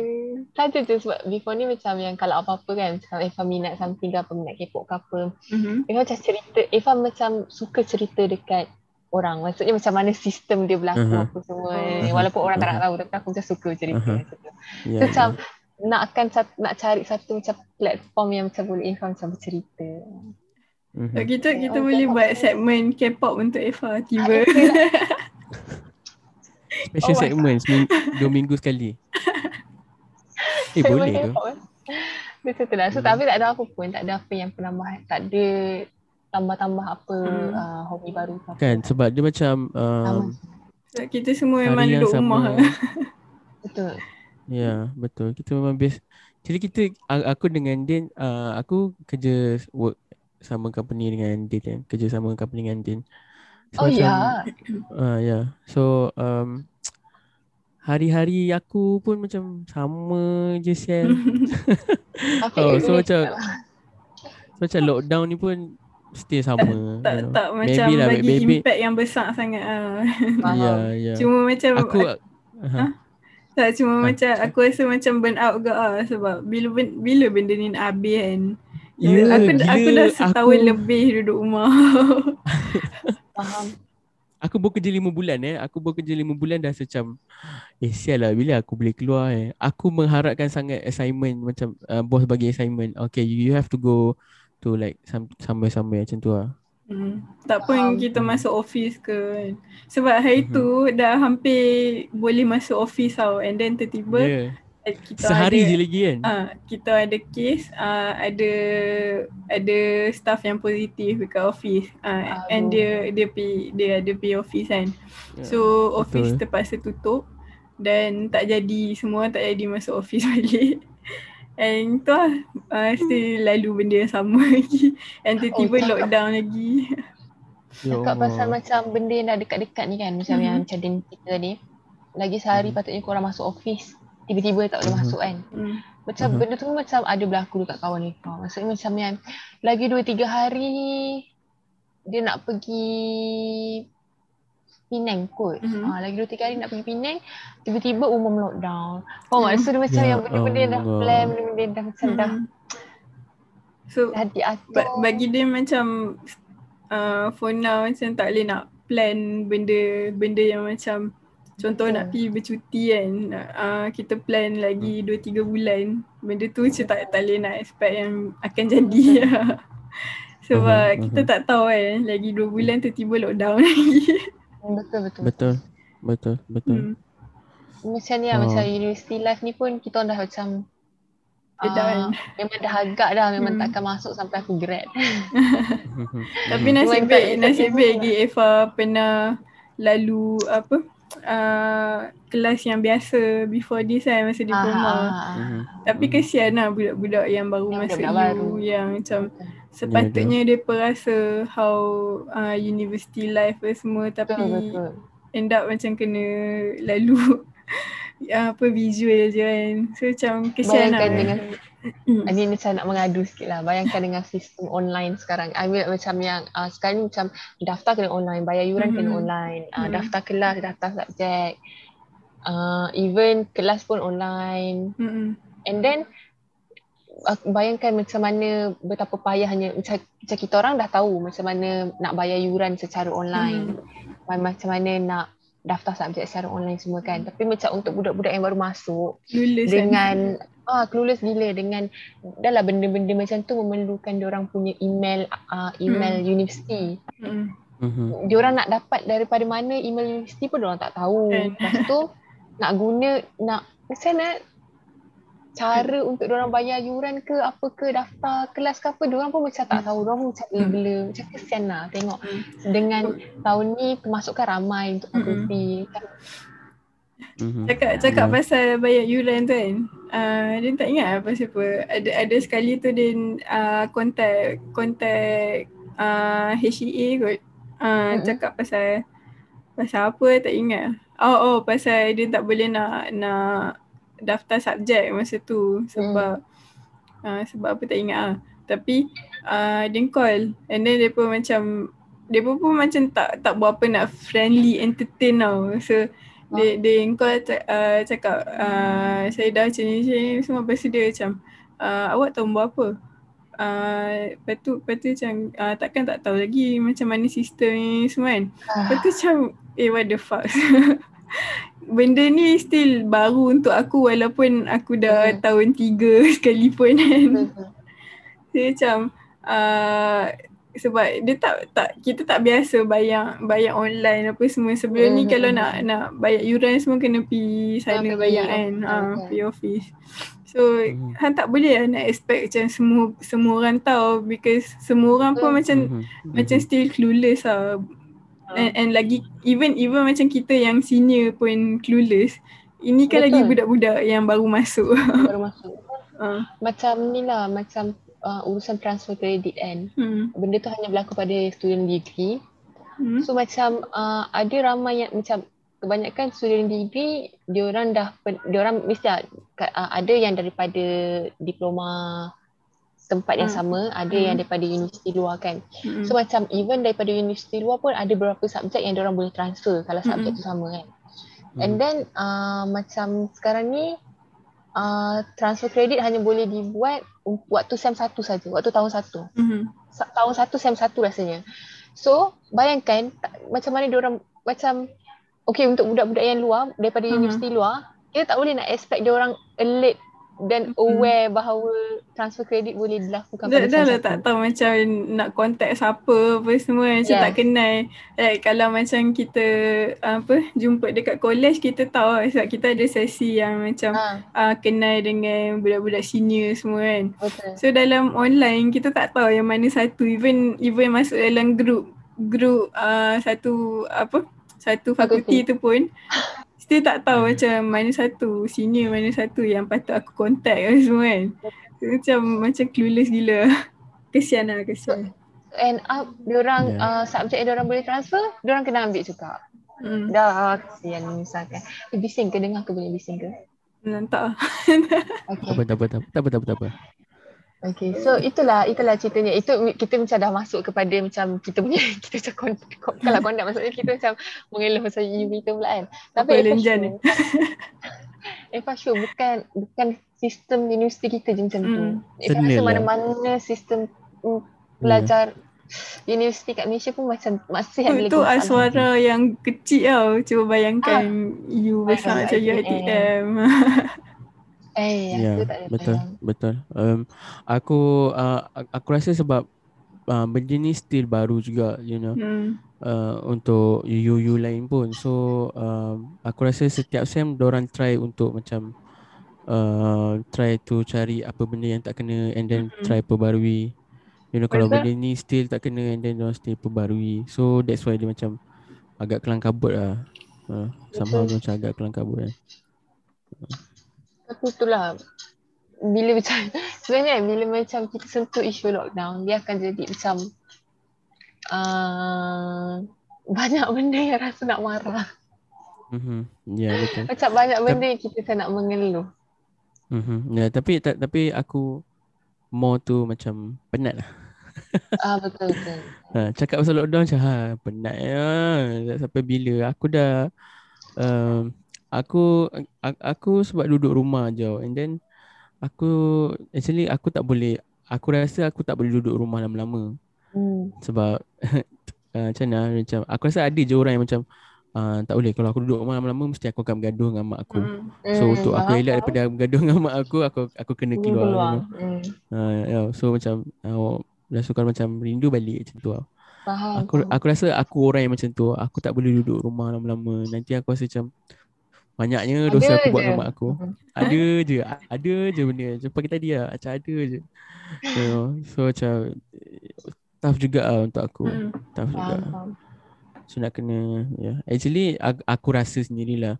saja je sebab before ni macam yang kalau apa-apa kan macam Eva minat something ke apa minat K-pop ke apa. Mhm. Eva macam cerita Eva macam suka cerita dekat orang. Maksudnya macam mana sistem dia berlaku Aha. apa semua. Oh. Walaupun orang tak nak Aha. tahu tapi aku macam suka cerita Aha. macam tu. Ya, So macam ya. nak akan nak cari satu macam platform yang macam boleh Eva macam bercerita. Mhm. So, kita kita Oh, boleh buat segmen K-pop untuk Eva tiba. Okay lah. Special Oh segment seming- dua minggu sekali. Eh boleh main tu. Betul tu lah. So Hmm. tapi tak ada apa pun. Tak ada apa yang penambah. Tak ada tambah-tambah apa Hmm. uh, hobi baru. ke apa. Kan sebab dia macam um, So, kita semua memang duduk rumah. sama. Betul. Ya, betul. Kita memang biasa. Jadi kita a- aku dengan Din uh, aku kerja work sama company dengan Din kan. Kerja sama company dengan Din. Oh ya. Uh, ya. So um hari-hari aku pun macam sama je sial. Tapi Oh, so macam so, macam lockdown ni pun still sama. tak you know. tak macam Maybe lah, bagi maybe. impact yang besar sangat ah. Faham. Ya, ya. Cuma macam Aku uh, tak cuma Ah, macam aku rasa macam burn out ke ah sebab bila ben, bila benda ni nak habis kan. Ya, aku aku gila. dah setahun Aku- lebih duduk rumah. Faham. Aku bekerja lima bulan eh. Aku bekerja lima bulan dah macam eh sial lah bila aku boleh keluar eh. Aku mengharapkan sangat assignment macam uh, bos bagi assignment. Okay, you, you have to go to like some somewhere somewhere macam tu lah. Hmm. Tak pun Faham. kita masuk office ke kan. Sebab hari Mhm. tu dah hampir boleh masuk office tau and then tiba-tiba Yeah. kita Sehari ada, je lagi kan. Ah, kita ada case, ah, ada ada staff yang positif dekat office. Ah, and Aduh. dia dia pi dia ada pi office kan. Ya, So office betul. terpaksa tutup dan tak jadi semua tak jadi masuk office balik. And tu lah uh, still lalu benda yang sama lagi And tiba-tiba Oh, lockdown lagi Ya Cakap pasal Allah. macam benda yang dah dekat-dekat ni kan. Macam Mhm. yang macam Din kita tadi. Lagi sehari Mhm. patutnya korang masuk office. Tiba-tiba tak boleh Mhm. masuk kan. hmm. Macam Mhm. benda tu macam ada berlaku dekat kawan ni. Oh, maksudnya macam yang lagi 2-3 hari dia nak pergi Penang kot. Mhm. Ah, lagi 2-3 hari nak pergi Penang, tiba-tiba umum lockdown. Tak? Mhm. So dia macam Ya yang benda-benda yang dah plan, benda-benda yang dah macam dah, Hmm. So dah diatur. ba- bagi dia macam uh, For now macam tak boleh nak plan benda Benda yang macam Contoh nak pergi bercuti kan uh, Kita plan lagi 2-3 bulan Benda tu macam tak, tak boleh nak expect yang akan jadi Sebab Mhm, kita mhm. tak tahu kan Lagi 2 bulan tiba-tiba lockdown lagi Hmm, Betul, betul. Betul. Betul, betul. hmm. Macam ni lah, Oh. macam university life ni pun kita orang dah macam dah ah, memang dah agak dah, memang Hmm. tak akan masuk sampai aku grad. Tapi Mhm. nasib baik, nasib baik lagi Eva pernah lalu apa uh, kelas yang biasa before this kan masa diploma. Mhm. Tapi kesian lah budak-budak yang baru Yang masuk baru. yang macam Betul, sepatutnya dia rasa how uh, university life semua tapi betul. end up macam kena lalu uh, apa visual je kan. So macam kesian Bayangkan lah. dengan. Ini macam nak mengadu sikit lah. Bayangkan dengan sistem online sekarang. I mean macam yang uh, sekarang ni macam daftar kena online, bayar yuran kena Mhm. online, uh, Mhm. daftar kelas, daftar subjek. Uh, even kelas pun online. Mm-mm. And then bayangkan macam mana betapa payahnya macam, macam kita orang dah tahu macam mana nak bayar yuran secara online. Hmm. Macam mana nak daftar subjek secara online semua kan. Tapi macam untuk budak-budak yang baru masuk Lulus kan. dengan ah clueless gila dengan dah lah benda-benda macam tu memerlukan orang punya email uh, email Hmm. universiti. Mm-mm. Mhm. Diorang nak dapat daripada mana email universiti pun diorang tak tahu. Kan. Lepas tu nak guna nak macam mana cara untuk diorang bayar yuran ke apa ke daftar kelas ke apa diorang pun macam tak tahu diorang pun macam bela macam kesian lah tengok Hmm. dengan tahun ni pemasukan ramai untuk Mm-mm. fakulti kan Mhm. Cakap cakap Ya. pasal bayar yuran tu kan. Uh, dia tak ingat apa siapa. Ada ada sekali tu dia uh, kontak kontak uh, HEA kot. Uh, Mm-mm. cakap pasal pasal apa tak ingat. Oh oh pasal dia tak boleh nak nak daftar subjek masa tu sebab uh, sebab apa tak ingat ah. Tapi uh, dia call and then dia pun macam dia pun, pun macam tak tak buat apa nak friendly entertain tau. So dia dia call uh, cakap uh, saya dah macam ni macam ni semua lepas dia macam uh, awak tahu buat apa? uh, lepas tu, lepas tu macam uh, takkan tak tahu lagi macam mana sistem ni semua kan. Lepas tu macam eh what the fuck. Benda ni still baru untuk aku walaupun aku dah Mhm. tahun tiga sekalipun kan. Dia macam uh, sebab dia tak tak kita tak biasa bayar bayar online apa semua sebelum ni Mhm, kalau mhm. nak nak bayar yuran semua kena pergi sana pergi bayar kan ah betul. pergi office so Mhm. Han tak boleh lah nak expect macam semua semua orang tahu because semua orang pun Betul. macam Mhm. macam still clueless lah and, and lagi even even macam kita yang senior pun clueless ini kan lagi Betul. budak-budak yang baru masuk Baru masuk. ah Macam ni lah, macam uh, urusan transfer kredit kan. hmm. Benda tu hanya berlaku pada student degree. Hmm. So macam uh, ada ramai yang macam kebanyakan student degree diorang dah diorang mesti uh, ada yang daripada diploma tempat yang Hmm. sama, ada Hmm. yang daripada universiti luar kan. Hmm. So macam even daripada universiti luar pun ada beberapa subjek yang diorang boleh transfer kalau subjek Mm-mm. tu sama kan. Mhm. And then uh, macam sekarang ni uh, transfer kredit hanya boleh dibuat um, waktu SEM 1 saja, waktu tahun 1. Mhm. Sa- tahun 1 SEM 1 rasanya. So bayangkan tak, macam mana diorang macam okay untuk budak-budak yang luar daripada Mhm. universiti luar, kita tak boleh nak expect diorang alert dan aware bahawa transfer kredit boleh dilakukan Dah, dah lah 1. tak tahu macam nak contact siapa apa semua macam Yes. tak kenal. Like kalau macam kita apa jumpa dekat college kita tahu lah sebab kita ada sesi yang macam Ha, uh, kenal dengan budak-budak senior semua kan. betul. So dalam online kita tak tahu yang mana satu even even masuk dalam group group uh, satu apa satu fakulti Fakulti. tu pun still tak tahu macam mana satu senior mana satu yang patut aku contact apa semua kan. So, macam macam clueless gila. Kesian lah kesian. And up diorang Yeah. uh, subjek yang diorang boleh transfer, diorang kena ambil juga. Hmm. Dah kesian misalkan. Eh, bising ke dengar ke boleh bising ke? Nantak. Okay. Tak apa, tak apa, tak apa, tak apa, tak apa, tak apa. Okay, so itulah itulah ceritanya. Itu kita macam dah masuk kepada macam kita punya kita macam kon, kon, kalau kondak maksudnya kita macam mengeluh pasal UV tu pula kan. Tapi Apa Eva lenjan sure, Eva sure bukan bukan sistem universiti kita je macam tu. Hmm. Eva rasa lah. mana-mana sistem mm, belajar universiti kat Malaysia pun macam masih ada lagi Itu aswara yang kecil tau. Cuba bayangkan you besar macam UiTM. Eh, Ya, aku tak ada betul, betul. Um, aku uh, aku rasa sebab uh, benda ni still baru juga, you know, hmm. uh, untuk UU lain pun. So um, aku rasa setiap sem orang try untuk macam uh, try to cari apa benda yang tak kena and then Mhm. try perbarui. You know kalau Betul. benda ni still tak kena and then orang still perbarui. So that's why dia macam agak kelang kabut lah. Uh, dia macam agak kelang kabut kan. Tapi itulah bila macam sebenarnya bila macam kita sentuh isu lockdown dia akan jadi macam uh, banyak benda yang rasa nak marah. Mhm. Ya yeah, betul. Macam banyak benda yang kita tak nak mengeluh. Mhm. Ya tapi ta- tapi aku more tu macam penat lah. Ah betul betul. Ha, cakap pasal lockdown macam ha penat ya. Sampai bila. Aku dah um, aku aku sebab duduk rumah je and then aku actually aku tak boleh aku rasa aku tak boleh duduk rumah lama-lama Hmm. sebab uh, macam mana macam aku rasa ada je orang yang macam uh, tak boleh kalau aku duduk rumah lama-lama mesti aku akan bergaduh dengan mak aku. Hmm. So Hmm, untuk aku faham, elak daripada bergaduh dengan mak aku aku aku kena keluar. keluar. Hmm. Uh, ya, so macam uh, dah suka macam rindu balik macam tu lah. Faham. Aku aku rasa aku orang yang macam tu. Aku tak boleh duduk rumah lama-lama. Nanti aku rasa macam banyaknya Ada dosa aku buat je. dengan mak aku. Ada je, ada je benda. Macam pagi tadi lah, macam ada je. You know, so macam tough juga lah untuk aku. Hmm. Tough juga. Faham, faham. So nak kena, ya. Yeah. Actually aku, rasa sendirilah.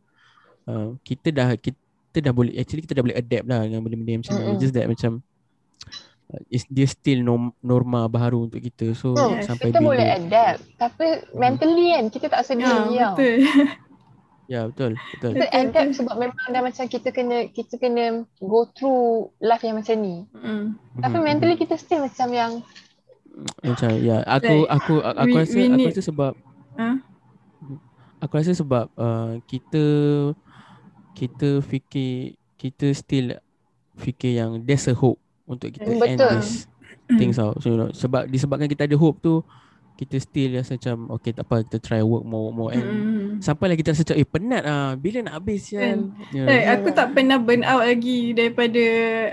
Uh, kita dah kita dah boleh actually kita dah boleh adapt lah dengan benda-benda yang macam ni. Just that macam uh, is dia still norm, norma baru untuk kita. So Hmm, sampai kita bila boleh adapt tapi mentally kan kita tak sedih Ya, tau. betul. Ya betul betul. Kita Betul, adapt betul. sebab memang dah macam kita kena kita kena go through life yang macam ni. Hmm. Tapi Mhm, mentally kita still macam yang macam ya aku Like, aku aku we- rasa we aku need- rasa sebab Huh? aku rasa sebab uh, kita kita fikir kita still fikir yang there's a hope untuk kita Hmm, end betul. this things tau. So, you know, sebab disebabkan kita ada hope tu kita still rasa macam okay tak apa kita try work more more and Mm. sampai lah kita rasa macam eh penat ah bila nak habis kan. You know. Like, aku tak pernah burn out lagi daripada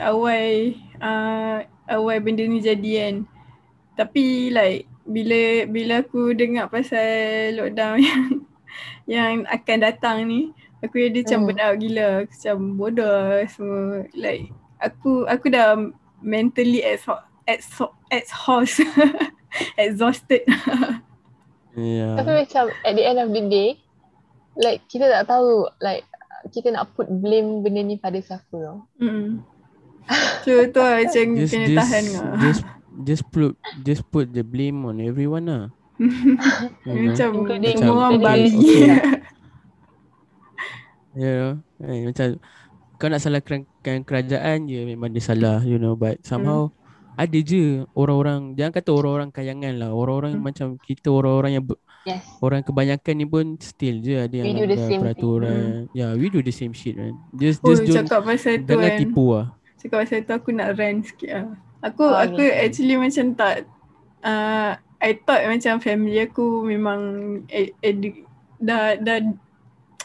awal uh, awal benda ni jadi kan. Tapi like bila bila aku dengar pasal lockdown yang yang akan datang ni, aku jadi macam Hmm. burn out gila. Aku macam bodoh semua. Like aku aku dah mentally exha- exha- exhaust exhausted. Yeah. Tapi macam at the end of the day, like kita tak tahu like kita nak put blame benda ni pada siapa tau. Mm. So tu lah macam just kena just tahan lah. just just put just put the blame on everyone lah. You know? Macam Including semua orang okay, babi. okay. You know, eh, macam kau nak salahkan kerajaan je memang dia salah, you know, but somehow ada je orang-orang jangan kata orang-orang kayangan lah, orang-orang Hmm. macam kita orang-orang yang ber, Yes. orang kebanyakan ni pun still je ada yang We do the langgar same thing. peraturan. Yeah, we do the same shit man. Just Oh, just don't cakap pasal tu jangan kan. tipu lah. Cakap pasal tu aku nak rant sikit lah. Aku Oh, aku okay. actually macam tak uh, I thought macam family aku memang ed, edu, dah dah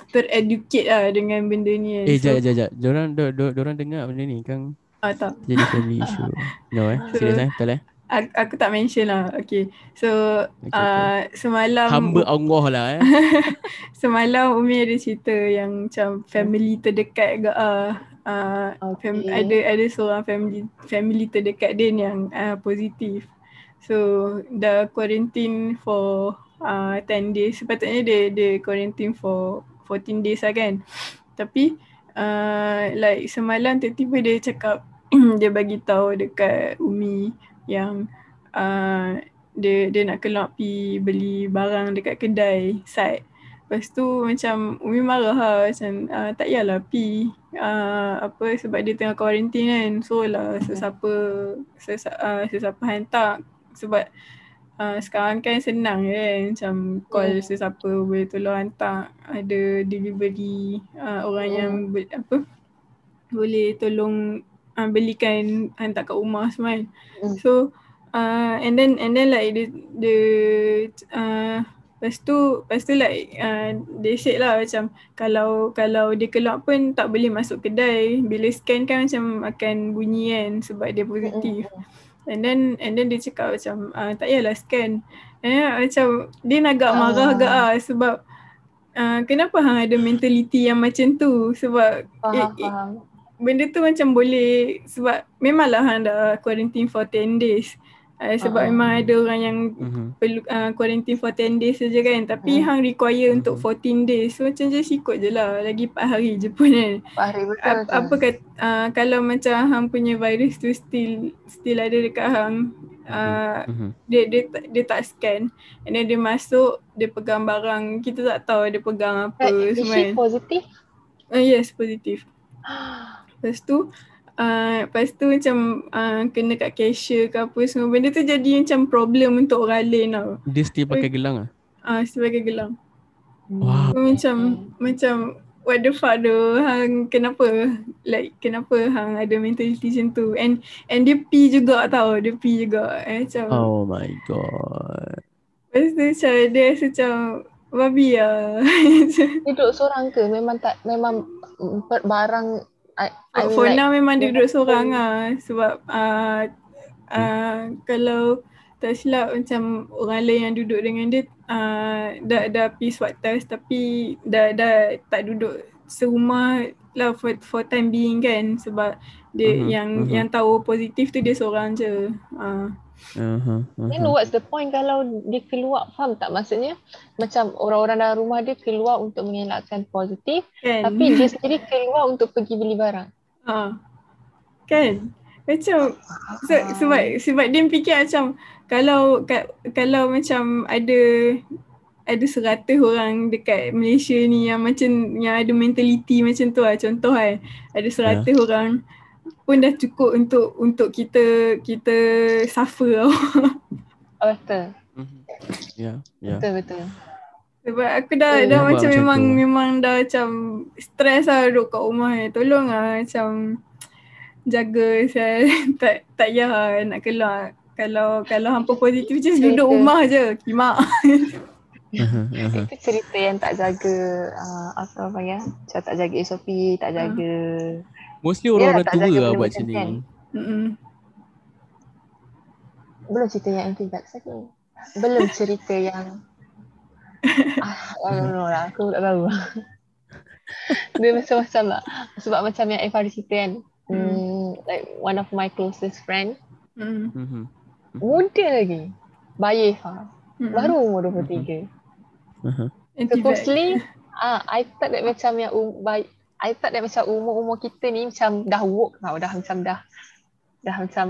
tereducate lah dengan benda ni kan. Eh, So, jap jap jap. Diorang dengar benda ni kan ah, tak. jadi family issue. No eh, serius eh, betul eh. Aku, aku tak mention lah. Okay. So Okay, uh, semalam Hamba Allah lah eh. semalam Umi ada cerita yang macam family terdekat ah uh, fam- Okay. ada ada seorang family family terdekat dia ni yang uh, positif. So dah quarantine for uh, 10 days. Sepatutnya dia dia quarantine for 14 days lah kan. Tapi uh, like semalam tiba-tiba dia cakap dia bagi tahu dekat Umi yang uh, dia dia nak keluar pergi beli barang dekat kedai side. Lepas tu macam Umi marah lah macam uh, tak payahlah pi uh, apa sebab dia tengah quarantine kan. So lah sesiapa sesa, uh, sesiapa hantar sebab uh, sekarang kan senang je kan macam call Hmm. sesiapa boleh tolong hantar ada delivery uh, orang Hmm. yang ber, apa boleh tolong uh, belikan hantar kat rumah semua kan. Hmm. So uh, and then and then like the the uh, lepas tu lepas tu like uh, they said lah macam kalau kalau dia keluar pun tak boleh masuk kedai bila scan kan macam akan bunyi kan sebab dia positif. And then and then dia cakap macam uh, tak payahlah scan. Eh macam dia agak marah Ah. agak ah sebab uh, kenapa hang ada mentality yang macam tu sebab Faham, eh, eh, faham. benda tu macam boleh sebab memanglah hang dah quarantine for 10 days. Uh, sebab Ah. memang ada orang yang Mhm. perlu uh, quarantine for 10 days saja kan tapi Hmm. hang require untuk Mhm. 14 days. So macam just ikut je lah lagi 4 hari je pun kan. Fahri betul Ap, tu. apa kat uh, kalau macam hang punya virus tu still still ada dekat hang uh, Mhm. dia dia tak- dia tak scan and then dia masuk dia pegang barang kita tak tahu dia pegang apa Like, is semua she kan. positif? Uh, yes positif. Lepas tu uh, lepas tu macam uh, kena kat cashier ke apa semua benda tu jadi macam problem untuk orang lain tau. Dia still pakai gelang ah. Ah uh, sebagai gelang. Wow. So, macam macam what the fuck tu hang kenapa like kenapa hang ada mentality macam tu and and dia pi juga tau dia pi juga eh, macam Oh my god. lepas tu macam dia rasa macam babi lah Duduk seorang ke? Memang tak, memang barang I, I for like, now memang dia duduk seorang lah sebab uh, uh, kalau tak silap macam orang lain yang duduk dengan dia uh, dah dah pergi swab test tapi dah dah tak duduk serumah lah for, for time being kan sebab dia Mhm, yang mhm. yang tahu positif tu dia seorang je. Uh, Uh-huh, Then uh-huh. what's the point kalau dia keluar, faham tak maksudnya? Macam orang-orang dalam rumah dia keluar untuk mengelakkan positif, kan? tapi dia sendiri keluar untuk pergi beli barang. Ha. Kan? Macam se- sebab sebab dia fikir macam kalau ka- kalau macam ada ada seratus orang dekat Malaysia ni yang macam yang ada mentality macam tu lah contoh kan ada seratus orang pun dah cukup untuk untuk kita kita suffer tau. Oh, betul. Mhm. Ya, ya. Betul, betul. Sebab aku dah Oh, dah macam macam memang tu. memang dah macam stres lah duduk kat rumah ni. Tolong lah macam jaga saya tak tak payah lah nak keluar. kalau kalau hampa positif je duduk Cerita. rumah je kimak. Aha, aha. Itu cerita yang tak jaga uh, apa orang panggil macam tak jaga SOP, tak jaga Mostly orang-orang tak tua lah buat macam kan. ni. Mm-mm. belum cerita yang anti-vax lagi. Belum cerita yang ah, I don't know lah. Aku tak tahu. Dia macam-macam lah. Sebab macam yang Eva cerita kan. Hmm, like one of my closest friend. Mm. Mhm. Muda lagi. Bayi Eva. Mm-mm. Baru umur 23. Aha. Anti-vax. Supposedly, ah, I thought that macam yang um, bayi, I thought that macam umur-umur kita ni macam dah woke tau. Dah macam dah, dah macam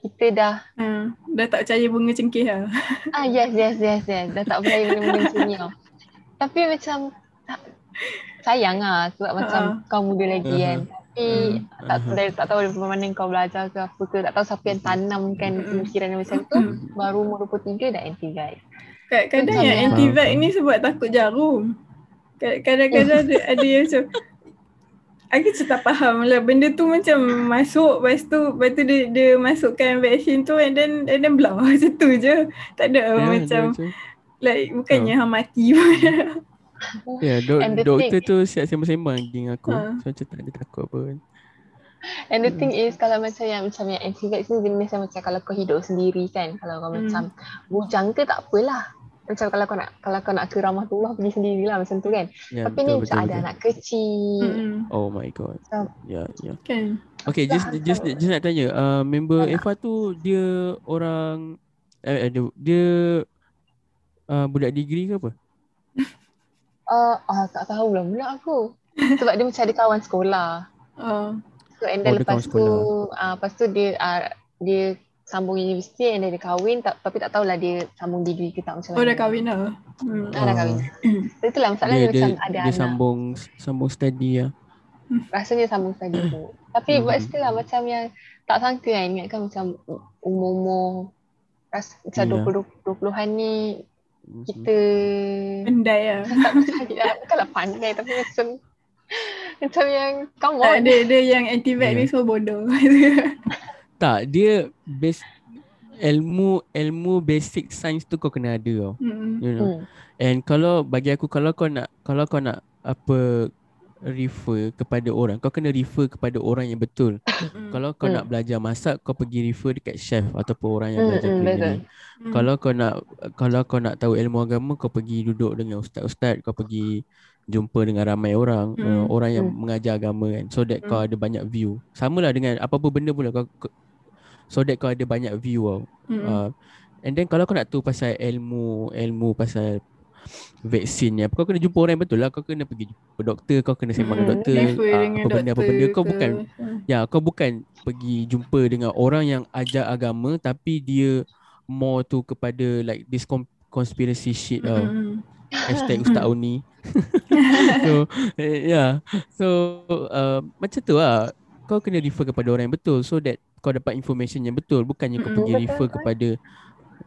kita dah Ah, dah tak percaya bunga cengkeh lah. Ah yes yes yes yes dah tak percaya macam ni tau. Tapi macam tak, sayang lah sebab macam Ha. kau muda lagi kan. Tapi Hmm. tak, Aha. dari, tak tahu dari mana kau belajar ke apa ke. Tak tahu siapa yang tanamkan Hmm. pemikiran yang macam tu. Hmm. Baru umur 23 dah anti guys. Kad- Kadang Macam yang yang- anti-vax ni sebab takut jarum. Kad- Kadang-kadang ada, ada yang macam Aku macam tak faham lah benda tu macam masuk lepas tu lepas tu dia, dia masukkan vaksin tu and then and then belah macam tu je. Tak ada dia macam like bukannya hang mati pun. Ya, dok, And the doktor thing- tu siap sembang-sembang dengan aku. Ha. So macam tak ada takut apa pun. And the thing is kalau macam yang macam yang anti-vax ni jenis yang macam kalau kau hidup sendiri kan. Kalau kau Hmm. macam bujang ke tak apalah. Macam kalau kau nak kalau kau nak ke rahmatullah pergi sendirilah macam tu kan. Ya, Tapi ni macam ada anak kecil. Mm-mm. Oh my god. Ya, ya. Kan. Okay, just just just nak tanya, uh, member. Eva tu dia orang eh, dia, dia uh, budak degree ke apa? Uh, ah, tak tahu lah pula aku. Sebab dia macam ada kawan sekolah. Uh, So and Oh, then dia lepas tu, uh, lepas tu dia uh, dia sambung universiti and then dia kahwin tak, tapi tak tahulah dia sambung degree ke tak macam oh dah kahwin dah. Hmm. Ah, dah kahwin. So, itulah masalah dia, dia, dia, macam ada dia anak. sambung sambung study lah. Rasanya sambung study tu. Tapi Mhm. but still lah macam yang tak sangka kan ingatkan macam umur-umur ras, macam Ya. 20 20-an ni kita lah. tak percaya lah. Bukanlah pandai tapi macam macam yang come Tak, on. dia, dia yang anti-vax Ya. ni semua bodoh. Tak, dia base ilmu ilmu basic science tu kau kena ada tau. Mm-mm. You know. Hmm. And kalau bagi aku kalau kau nak kalau kau nak apa refer kepada orang, kau kena refer kepada orang yang betul. Mm. Kalau kau Hmm. nak belajar masak, kau pergi refer dekat chef ataupun orang yang Hmm, belajar culinary. betul. Mm. Kalau kau nak kalau kau nak tahu ilmu agama, kau pergi duduk dengan ustaz-ustaz, kau pergi jumpa dengan ramai orang, Hmm, uh, orang yang hmm. mengajar agama kan. So that Hmm. kau ada banyak view. Samalah dengan apa-apa benda pula kau, kau so that kau ada banyak view tau. Mm-mm. Uh, and then kalau kau nak tahu pasal ilmu ilmu pasal vaksin ni apa kau kena jumpa orang yang betul lah kau kena pergi jumpa doktor kau kena sembang dengan Mm, doktor dengan apa benda apa benda kau ke. bukan Hmm. ya kau bukan pergi jumpa dengan orang yang ajar agama tapi dia more tu kepada like this conspiracy shit tau Mm-mm. hashtag Ustaz Oni so yeah so uh, macam tu lah kau kena refer kepada orang yang betul so that kau dapat information yang betul bukannya kau pergi Betul, refer kepada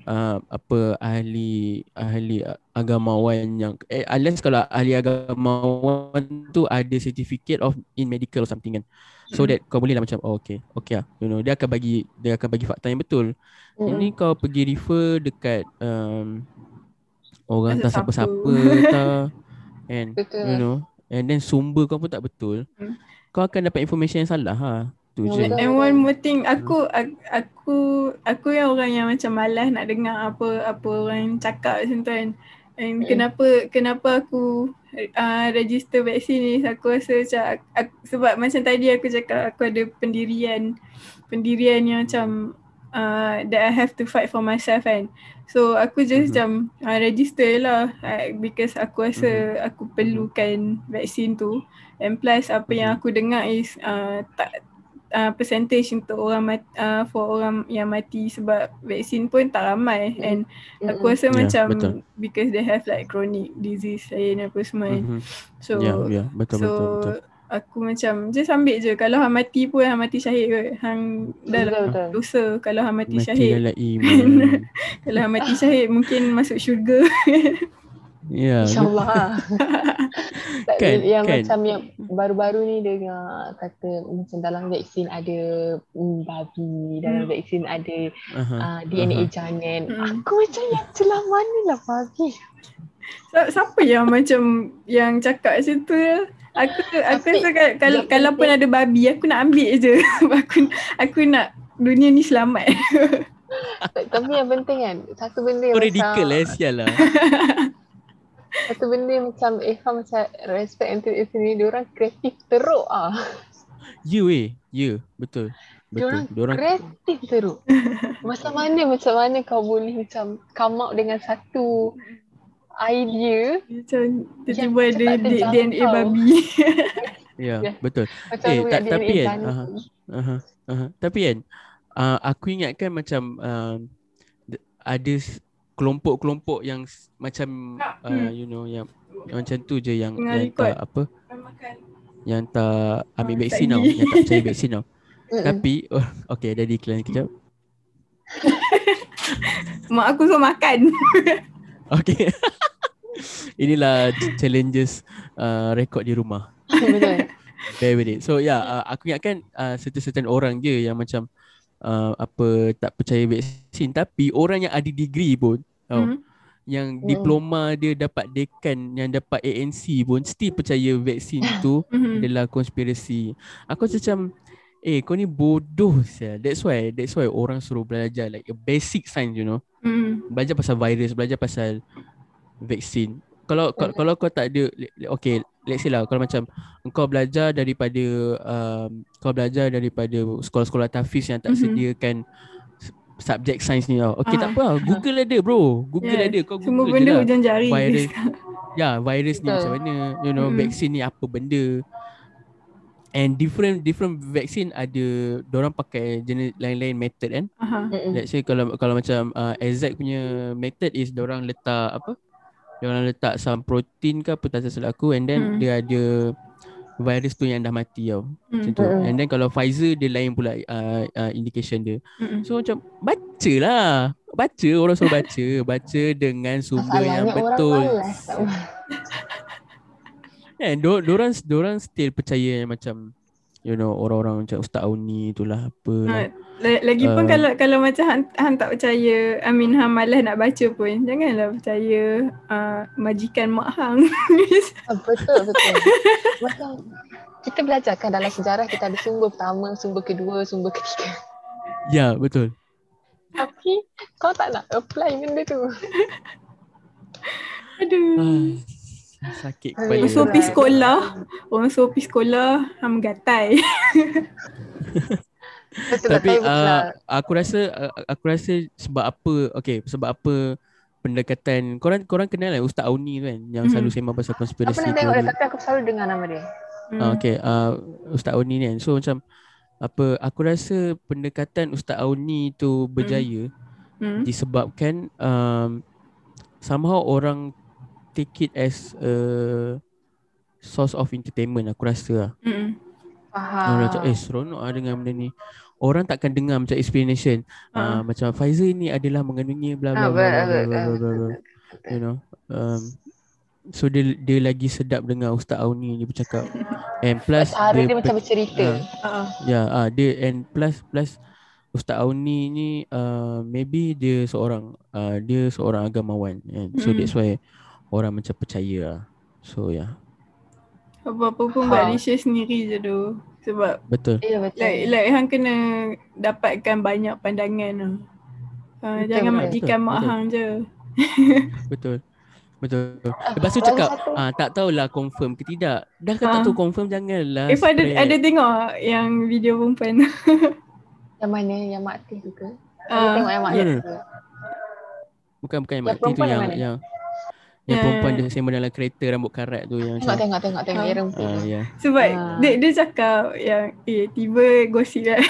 uh, apa ahli ahli agamawan yang eh, unless kalau ahli agamawan tu ada certificate of in medical or something kan so Mm. that kau boleh lah macam oh okay okay lah you know dia akan bagi dia akan bagi fakta yang betul Mm-mm. ini kau pergi refer dekat um, orang tak Siapa-siapa. siapa-siapa tak and Betul. you know and then sumber kau pun tak betul Hmm. Kau akan dapat information yang salah ha tu je. And one more thing, aku aku aku, yang orang yang macam malas nak dengar apa apa orang cakap macam tu kan. And Mm. kenapa kenapa aku uh, register vaksin ni aku rasa macam aku, sebab macam tadi aku cakap aku ada pendirian pendirian yang macam uh, that I have to fight for myself kan. So aku just Mhm. macam uh, register lah uh, because aku rasa aku perlukan vaksin tu and plus apa yang Mhm. aku dengar is uh, tak uh, percentage untuk orang mati, uh, for orang yang mati sebab vaksin pun tak ramai Mm. and aku Mm-mm. rasa Ya, macam betul. because they have like chronic disease lain apa semua kan. Mhm. So ya ya betul so betul betul aku macam just ambil je kalau hang mati pun hang mati syahid kot. Hang dah lah Betul, betul. dosa kalau hang mati, mati syahid. dalam iman Kalau hang mati syahid mungkin masuk syurga. Ya. InsyaAllah lah. Tak, Kan, yang kan. macam yang baru-baru ni dengar kata macam dalam vaksin ada mm, babi, dalam Hmm. vaksin ada Aha. uh, DNA aha. jangan. Hmm. Aku macam yang celah mana lah babi. Siapa yang macam yang cakap macam tu ya? Aku aku rasa kalau kalau, yang kalau pun ada babi aku nak ambil je. aku aku nak dunia ni selamat. Tapi yang penting kan, satu benda Kau macam radical eh, sial lah. Satu benda macam Eva macam respect untuk itu ni, diorang kreatif teruk ah. Ya weh, ya, betul. Betul. Diorang Diorang kreatif teruk. Macam mana macam mana kau boleh macam come out dengan satu idea macam tiba-tiba macam ada. DNA babi. ya, Ya. betul. macam Eh, eh, DNA tapi kan, aha. Aha, aha. Tapi kan uh, aku ingatkan macam uh, ada kelompok-kelompok yang macam uh, Hmm. you know yang, yang macam tu je yang Tengah yang record. tak apa yang tak ambil Ah, vaksin tau, yang tak percaya vaksin tau. Tapi oh, okay ada decline kejap. Mak aku suruh makan. Okay. Inilah ch- challenges uh, rekod di rumah. Betul. Bear with it. So yeah, uh, aku ingatkan uh, certain-certain orang je yang macam uh, apa tak percaya vaksin tapi orang yang ada degree pun tau, Hmm. yang Mm. diploma dia dapat dekan yang dapat ANC pun still percaya vaksin tu Mhm. adalah konspirasi. Aku macam eh kau ni bodoh sia. That's why that's why orang suruh belajar like a basic science you know. Hmm. Belajar pasal virus, belajar pasal vaksin. Kalau kalau, kalau kau tak ada okay, let's say lah kalau macam engkau belajar daripada um, kau belajar daripada sekolah-sekolah tahfiz yang tak Mhm. sediakan subjek sains ni tau. Okay Ah. tak apa lah. Google ada bro. Google Yeah. ada. Kau Semua Google je benda lah. hujung jari. Virus. Ya, virus ni macam mana, you know, Mm. vaksin ni apa benda. And different different vaksin ada orang pakai jenis lain-lain method kan. Mm-mm. Let's say kalau kalau macam uh, exact punya method is orang letak apa? Orang letak some protein ke apa tak salah aku and then Hmm. dia ada virus tu yang dah mati tau. Macam Hmm. tu. Mm-mm. And then kalau Pfizer dia lain pula uh, uh, indication dia. Hmm. So macam baca lah. Baca orang suruh baca, baca dengan sumber yang Masalahnya orang betul. Kan do orang orang still percaya yang macam you know orang-orang macam Ustaz Auni itulah apa lah. La- Lagipun Uh, kalau kalau macam hang, hang tak percaya, I mean hang malas nak baca pun, janganlah percaya uh, majikan mak hang. Ah, Betul, betul. Macam kita belajar kan dalam sejarah kita ada sumber pertama, sumber kedua, sumber ketiga. Ya, betul. Tapi kau tak nak apply benda tu. Aduh. Ah, sakit kepala. Orang pergi sekolah, orang pergi sekolah, hang gatai. Tapi uh, aku rasa uh, aku rasa sebab apa okay sebab apa pendekatan korang korang kenal lah Ustaz Auni tu kan yang selalu Mhm. sembang pasal Aku konspirasi pernah tu. tengok dia tapi aku selalu dengar nama dia. Hmm. Ah, okay, uh, Ustaz Auni ni kan. So macam apa aku rasa pendekatan Ustaz Auni tu berjaya Hmm. disebabkan um, somehow orang take it as a source of entertainment aku rasa lah. Hmm. Ah. Orang macam eh seronok lah dengan benda ni. Orang takkan dengar macam explanation. Ah. Uh, macam Pfizer ni adalah mengandungi bla bla Ah, bla bla bla bla betul, bla bla. You know. Um, so dia dia lagi sedap dengar Ustaz Auni ni bercakap. And plus dia, pe- macam bercerita. Ah. Ah. Ya, ah dia and plus plus Ustaz Auni ni uh, maybe dia seorang uh, dia seorang agamawan kan. So Mm. that's why orang macam percaya lah. So ya, yeah. Apa-apa pun Ha. buat research sendiri je tu. Sebab betul. Ya betul. like, like hang kena dapatkan banyak pandangan lah. Uh, Betul, jangan betul. majikan mak Betul. hang je. Betul. Betul. Ah, Lepas tu cakap ah tak tahulah confirm ke tidak. Dah kata Ah. tu confirm janganlah. If ada spread. ada tengok yang video perempuan tu. Yang mana? Yang Mak tu ke? Ah, tengok yang Mak. Tih tu. bukan bukan yang Yang mati tu yang yang yang yang Yang- perempuan dia sembang dalam kereta rambut karat tu yang Tengok, tengok, tengok, tengok. Ah. Yang rempuk ah tu. ya. Sebab Ah. dia dia cakap yang eh tiba gosip kan.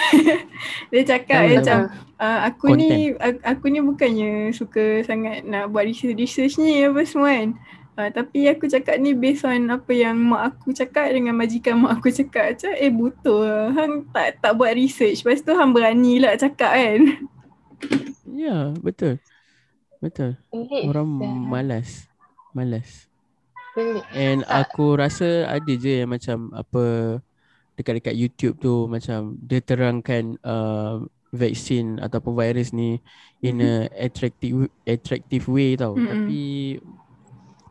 dia cakap tahu. macam uh, aku ni aku, aku ni bukannya suka sangat nak buat research research ni apa semua kan. Uh, tapi aku cakap ni based on apa yang mak aku cakap dengan majikan mak aku cakap. Macam eh betul lah. Hang tak tak buat research. Lepas tu hang berani lah cakap kan. Ya, betul. Betul. Pelik Orang malas. Malas. Pelik. And Tak. aku rasa ada je yang macam apa dekat-dekat YouTube tu macam dia terangkan uh, vaksin ataupun virus ni in a attractive attractive way tau. Mhm. Tapi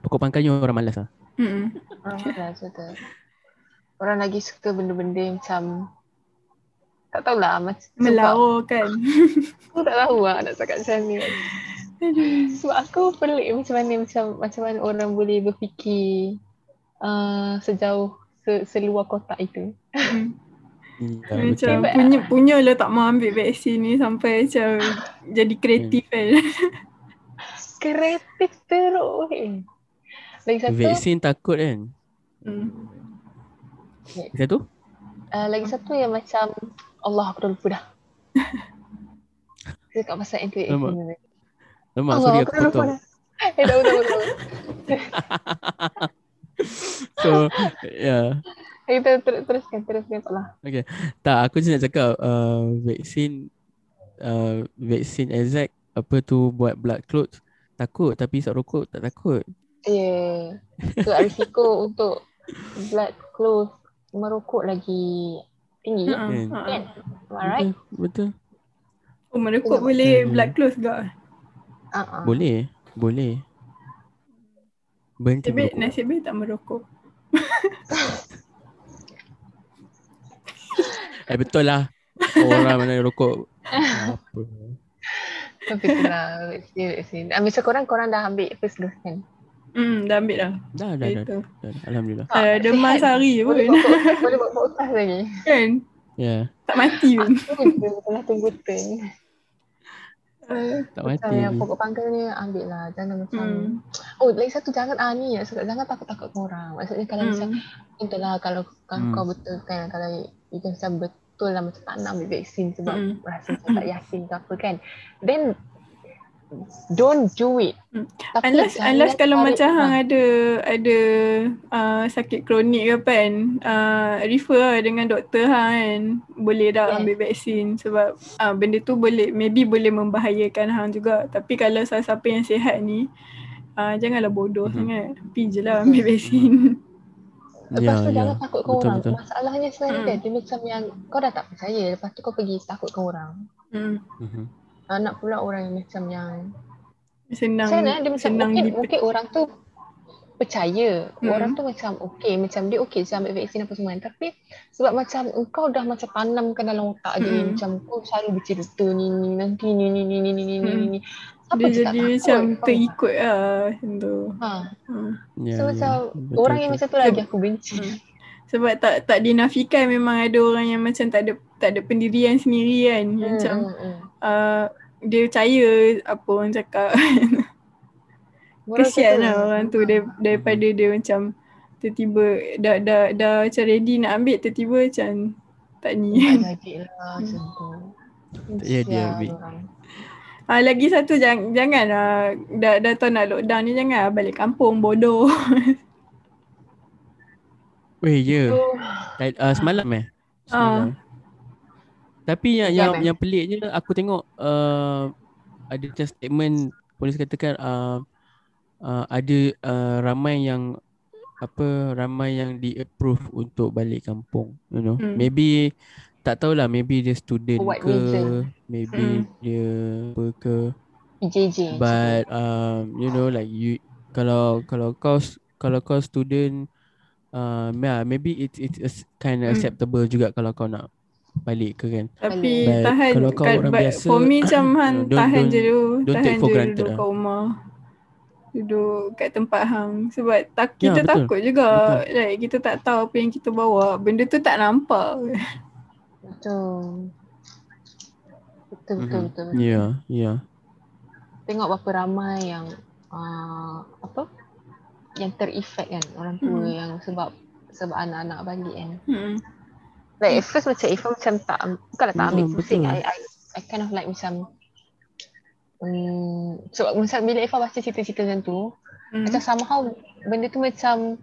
pokok pangkalnya orang malas lah. Mm-mm. Orang malas betul. Orang lagi suka benda-benda yang macam tak tahulah macam sebab Melawa kan. aku tak tahu lah nak cakap macam ni. Sebab aku pelik macam mana macam macam mana orang boleh berfikir uh, sejauh se, seluar kotak itu. Mm. Ya, Macam betul. punya punya lah tak mau ambil vaksin ni sampai macam jadi kreatif kan. Kreatif teruk weh. Lagi satu, Vaksin takut kan. Hmm. Lagi Satu? uh, lagi satu yang macam Allah aku dah lupa dah. Cakap pasal ni. Lemak Allah sorry aku potong. Eh dah betul betul. So yeah. Kita ter- teruskan teruskan tak lah. Tak, aku je nak cakap uh, vaksin uh, vaksin exact apa tu buat blood clots takut tapi isap rokok tak takut. Ya. Yeah. So risiko untuk blood clot merokok lagi tinggi. Ha, Kan? ha. Kan? Am I right? Betul. betul. Oh merokok boleh Hmm. blood close ke? Uh-uh. Boleh, boleh. Berhenti Nasib baik, merokok. nasib baik tak merokok. Eh betul lah. Orang mana rokok. Apa? Tapi vaksin vaksin. Ah, korang, korang dah ambil first dose kan? Hmm, dah ambil dah. Dah, dah, dah, dah, dah. Alhamdulillah. Uh, demam sihat. sehari Boleh pun. boleh buat podcast lagi. kan? Ya, yeah, Tak mati pun. Aku je tengah tunggu turn. Uh, tak Macam mati. yang lagi. pokok pangkal ni ambil lah. Jangan macam. hmm. Oh, lagi satu jangan ah ni. Maksudnya, jangan takut-takut dengan orang. Maksudnya kalau macam Hmm. Itulah kalau kalau Hmm. kau betul kan kalau itu macam betul lah macam tak nak ambil vaksin sebab Hmm. rasa macam tak yakin ke apa kan. Then don't do it. Hmm. Tapi Unless, unless kalau macam hang orang. ada ada uh, sakit kronik ke kan, uh, refer lah dengan doktor hang kan. Boleh dah Yes. ambil vaksin sebab uh, benda tu boleh maybe boleh membahayakan hang juga. Tapi kalau siapa yang sihat ni, uh, janganlah bodoh Mhm. sangat. Pergi je lah ambil vaksin. Lepas Ya, tu ya. jangan takut ke Betul, orang. betul. Masalahnya sebenarnya Hmm. kan dia macam yang kau dah tak percaya lepas tu kau pergi takut ke orang. hmm. Mhm. Uh, nak pula orang yang macam yang Senang Macam mana dia macam senang mungkin, dip- mungkin orang tu percaya. Hmm. Orang tu macam okey, macam dia okey je ambil vaksin apa semua. Tapi sebab macam engkau dah macam tanamkan dalam otak dia Hmm. macam kau selalu bercerita ni ni nanti ni ni ni ni ni ni Hmm. ni. Apa dia jadi takut, macam terikut lah macam tu. Ha. Hmm. Ya, So ya. macam Betul, orang yang macam tu lagi aku benci. Hmm. Sebab tak tak dinafikan memang ada orang yang macam tak ada tak ada pendirian sendiri kan. Hmm, Macam hmm, hmm. uh, dia percaya apa orang cakap. Orang Kesian tu- lah orang tu dar, daripada dia macam tiba-tiba dah dah dah macam ready nak ambil tiba-tiba macam tak ni. Tak jadi lah macam tu. Tak jadi Kesian ambil. Ah lagi satu jangan jangan lah dah dah tahu nak lockdown ni jangan lah balik kampung bodoh. Weh, ya. Tu, Tadi- Uh, semalam eh? Semalam. Tapi yang Sejam, yang eh? yang peliknya aku tengok uh, ada macam statement polis katakan uh, uh, ada uh, ramai yang apa ramai yang di approve untuk balik kampung you know Hmm. maybe tak tahulah maybe dia student what ke reason? maybe Hmm. dia apa ke PJJ. but um you know like you kalau kalau kau kalau kau student um yeah, maybe it it's it's kind of Hmm. acceptable juga kalau kau nak balik ke kan Tapi But tahan kalau kau kat- orang but biasa, For me macam don't- tahan don't- je dulu don't Tahan take for je granted duduk lah. kat rumah Duduk kat tempat hang Sebab tak, Ya, kita betul. takut juga like, Kita tak tahu apa yang kita bawa Benda tu tak nampak Betul. Betul betul Mhm. betul. betul. ya ya tengok berapa ramai yang uh, apa yang terefek kan orang tua Hmm. yang sebab sebab anak-anak balik kan. hmm. Like at first macam Ifah macam tak bukanlah tak ambil betul. pusing. I, I I kind of like macam um, sebab macam bila Ifah baca cerita-cerita macam tu Hmm. macam somehow benda tu macam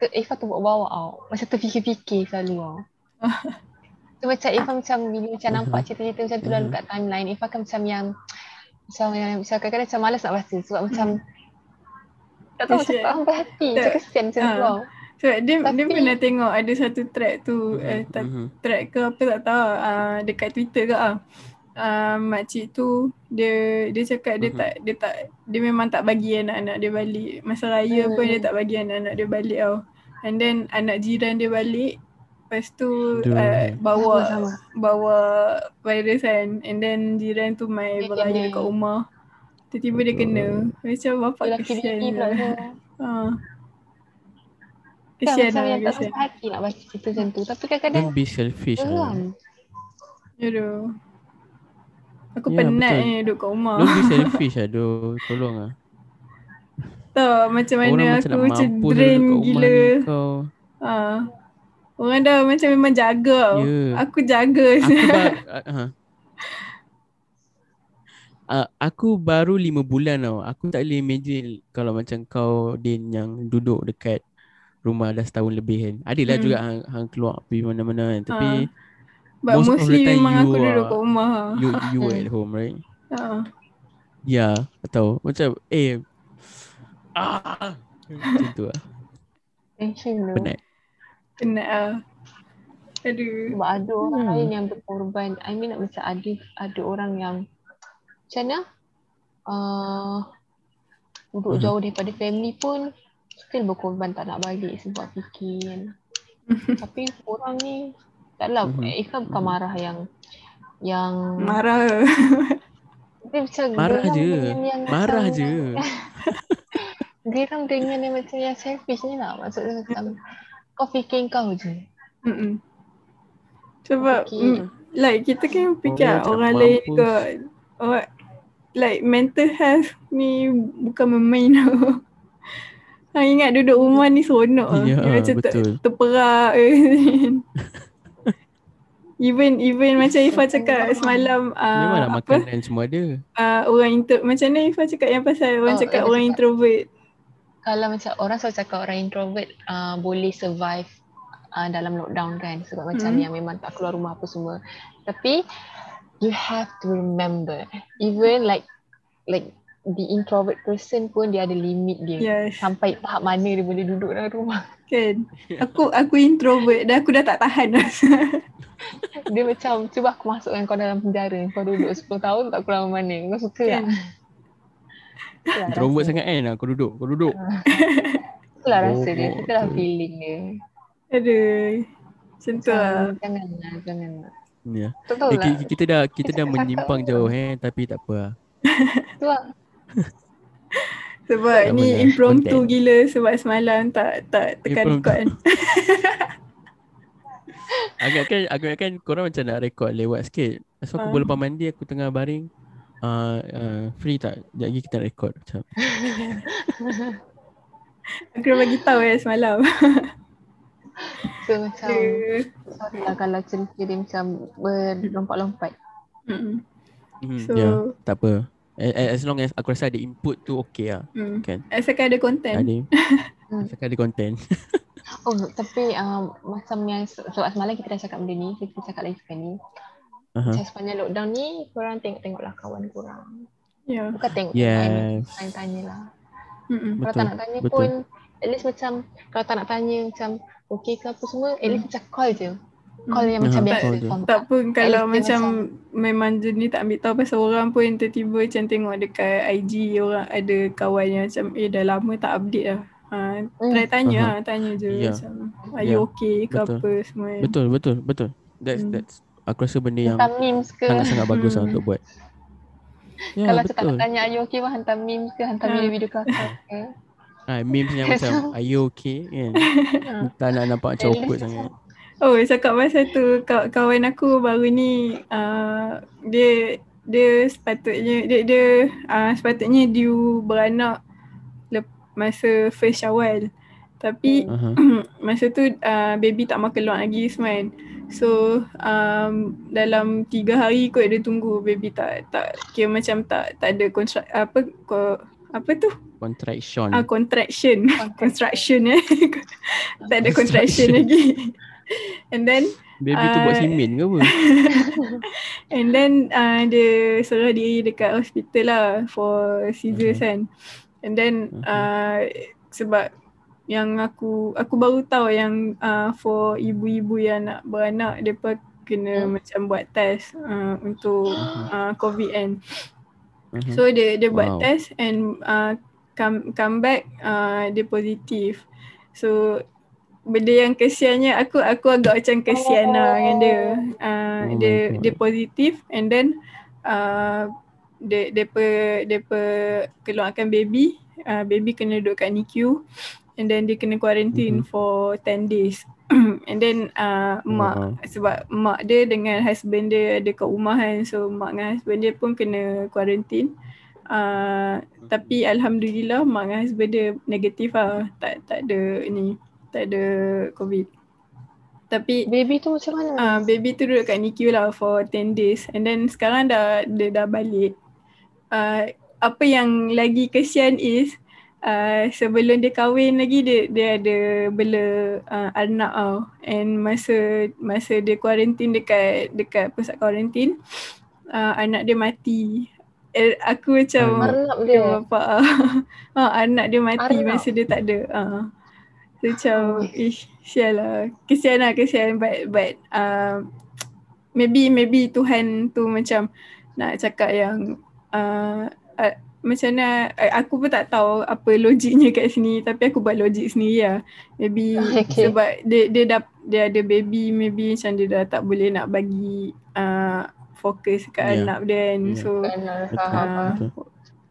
ke, Ifah tu bawa tau. Macam terfikir-fikir selalu tau. so macam Ifah macam bila macam nampak cerita-cerita macam tu lalu Mhm. kat timeline Ifah kan macam yang macam yang macam kadang-kadang macam malas nak baca sebab macam Tak tahu Kesian. cakap sampai hati. Tak. Macam kesian macam Ah. tu tau. Sebab dia, dia Tapi- pernah tengok ada satu track tu, eh, tak, Mhm. track ke apa tak tahu uh, dekat Twitter ke ah. Uh, makcik tu dia dia cakap dia Mhm. tak dia tak dia memang tak bagi anak-anak dia balik. Masa raya pun Hmm. dia tak bagi anak-anak dia balik tau. And then anak jiran dia balik Lepas tu uh, bawa Sama-sama. bawa virus kan and then jiran tu main Dia beraya dekat rumah. Tiba-tiba dia kena. Macam bapak Lelaki kesian. bini pula je. tu. Ha. Kan Kesian macam lah yang tak kesian. sampai hati nak baca cerita macam tu. Tapi kadang-kadang Don't be selfish lah. Aduh. Aku Ya, penat betul. ni duduk kat rumah. Don't be selfish aduh. Tolong ah. Tahu macam mana Orang macam aku nak macam mampus drain duduk kat rumah gila. kau. Ha. Orang dah macam memang jaga. Ya. Aku jaga. Aku ba- uh, uh, aku baru lima bulan tau. Aku tak boleh imagine kalau macam kau Din yang duduk dekat rumah dah setahun lebih kan. Adalah Hmm. juga hang, hang keluar pergi mana-mana kan. Tapi But most of the mostly time memang you aku duduk are- kat rumah. you you at home right? Ha. Ya, atau macam eh ah macam tu lah. Tension tu. Penat. Penat lah. Aduh. Sebab ada orang Hmm. lain yang berkorban. I mean nak macam ada ada orang yang macam mana? Uh, duduk Mhm. jauh daripada family pun still berkorban tak nak balik sebab fikir kan. Tapi orang ni taklah mm-hmm. Ikhlas bukan marah yang yang Marah. dia macam Marah je. dengan yang Marah macam, je. Geram dengan yang macam yang selfish ni lah. Maksudnya macam kau fikir kau je. Mm-mm. Sebab Fikir. mm, like kita kan fikir Orang orang, lain juga. Orang, like mental health ni bukan bermain tau. Ha, ingat duduk rumah ni seronok lah. Ya, Dia macam ter, betul. terperak. even even macam Ifah cakap semalam Memang uh, nak apa makanan semua ada. uh, orang intro macam mana Ifah cakap yang pasal orang Oh, cakap orang cakap. introvert. Kalau macam orang selalu cakap orang introvert uh, boleh survive uh, dalam lockdown kan sebab macam Hmm. yang memang tak keluar rumah apa semua. Tapi you have to remember even like like the introvert person pun dia ada limit dia. Yes. Sampai tahap mana dia boleh duduk dalam rumah. Kan. Aku aku introvert dan aku dah tak tahan dah. Dia macam cuba aku masukkan kau dalam penjara. Kau duduk 10 tahun tak keluar mana. Kau suka tak? Kan. Itulah Introvert sangat kan Kau duduk Kau duduk Itulah rasa dia. Itulah feeling dia. Aduh. Macam tu lah. Macam, janganlah, janganlah. Ya. Tak tahu Eh, lah. ki- kita dah kita dah cakap menyimpang jauh eh tapi tak apa lah. Sebab Tak ni impromptu content. gila sebab semalam tak tak tekan Impromptu. record kan. Agak kan agak kan korang macam nak record lewat sikit. So aku Ah. boleh lepas mandi aku tengah baring. Uh, uh, free tak? Sekejap lagi kita nak record macam. Aku dah bagi tahu eh semalam. So macam sorry lah kalau cerita dia macam berlompat-lompat. Mm. Hmm, So- so, ya, tak apa. As long as aku rasa ada input tu okay lah. Hmm. Kan? Asalkan ada konten. Ada. Asalkan ada content. Oh tapi um, macam yang sebab semalam kita dah cakap benda ni, kita cakap lagi sekali ni. Aha. Macam sepanjang lockdown ni, korang tengok-tengoklah kawan korang. Ya. Bukan tengok, Yes. tanya-tanya lah. Mm-mm. Kalau Betul, tak nak tanya betul. pun, at least macam, kalau tak nak tanya macam, okay ke apa semua, at least macam call je. Call yang macam Aha, biasa. Tak pun kalau macam memang jenis tak ambil tahu pasal orang pun tiba-tiba macam tengok dekat IG orang ada kawan yang macam eh dah lama tak update lah. Ha, try tanya lah, tanya je Ya. macam are you Ya. okay ke Betul. apa semua. kan. Betul, betul, betul. That's Hmm. that's aku rasa benda yang Hantar memes ke. sangat-sangat bagus lah Hmm. untuk buat. Ya, Kalau tak betul. nak tanya, are you okay pun hantar memes ke, hantar Ha. video-video ke. Ah, memes yang macam are you okay kan. Tak nak nampak macam At awkward sangat. Oh cakap pasal tu kaw- kawan aku baru ni uh, dia dia sepatutnya dia dia uh, sepatutnya due beranak lep, masa first Syawal. Tapi Aha. masa tu uh, baby tak makan keluar lagi kan. So um, dalam tiga hari kot dia tunggu baby tak tak kira macam tak tak ada kontrak apa ko, apa tu Contraction. ah contraction construction eh tak ada contraction lagi and then Baby tu buat ah, simen ke apa? And then uh, dia serah diri dekat hospital lah for scissors kan. And then Mhm. uh, sebab yang aku aku baru tahu yang uh, for ibu-ibu yang nak beranak depa kena Hmm. macam buat test uh, untuk uh, COVID kan. Mhm. So dia dia buat Wow. test and uh, come come back uh, dia positif. So benda yang kesiannya aku aku agak macam kesian lah dengan dia. Uh, Oh dia dia positif and then uh, dia depa depa keluarkan baby. Uh, baby kena duduk kat NICU and then dia kena quarantine Mhm. for 10 days. and then uh, mak Wow. sebab mak dia dengan husband dia ada kat rumah kan so mak dengan husband dia pun kena quarantine uh, tapi alhamdulillah mak dengan husband dia negatif lah. Tak tak ada ni tak ada covid. Tapi Baby tu macam mana? uh, baby tu duduk kat NICU lah for 10 days. And then sekarang dah dia dah balik. Uh, apa yang lagi kesian is uh, sebelum dia kahwin lagi dia dia ada bela uh, anak tau. And masa masa dia quarantine dekat dekat pusat quarantine uh, anak dia mati eh, aku macam. Arnab dia dia. bapak ha, anak dia mati Arnab. masa dia tak ada uh. so, macam ish sial lah kesian lah kesian but but uh, maybe maybe Tuhan tu macam nak cakap yang uh, uh, macam mana aku pun tak tahu apa logiknya kat sini tapi aku buat logik sendiri lah maybe Okay. sebab dia dia dah dia ada baby maybe macam dia dah tak boleh nak bagi uh, fokus kat Ya. anak dia kan Ya. so Betul. faham. Ah. Betul.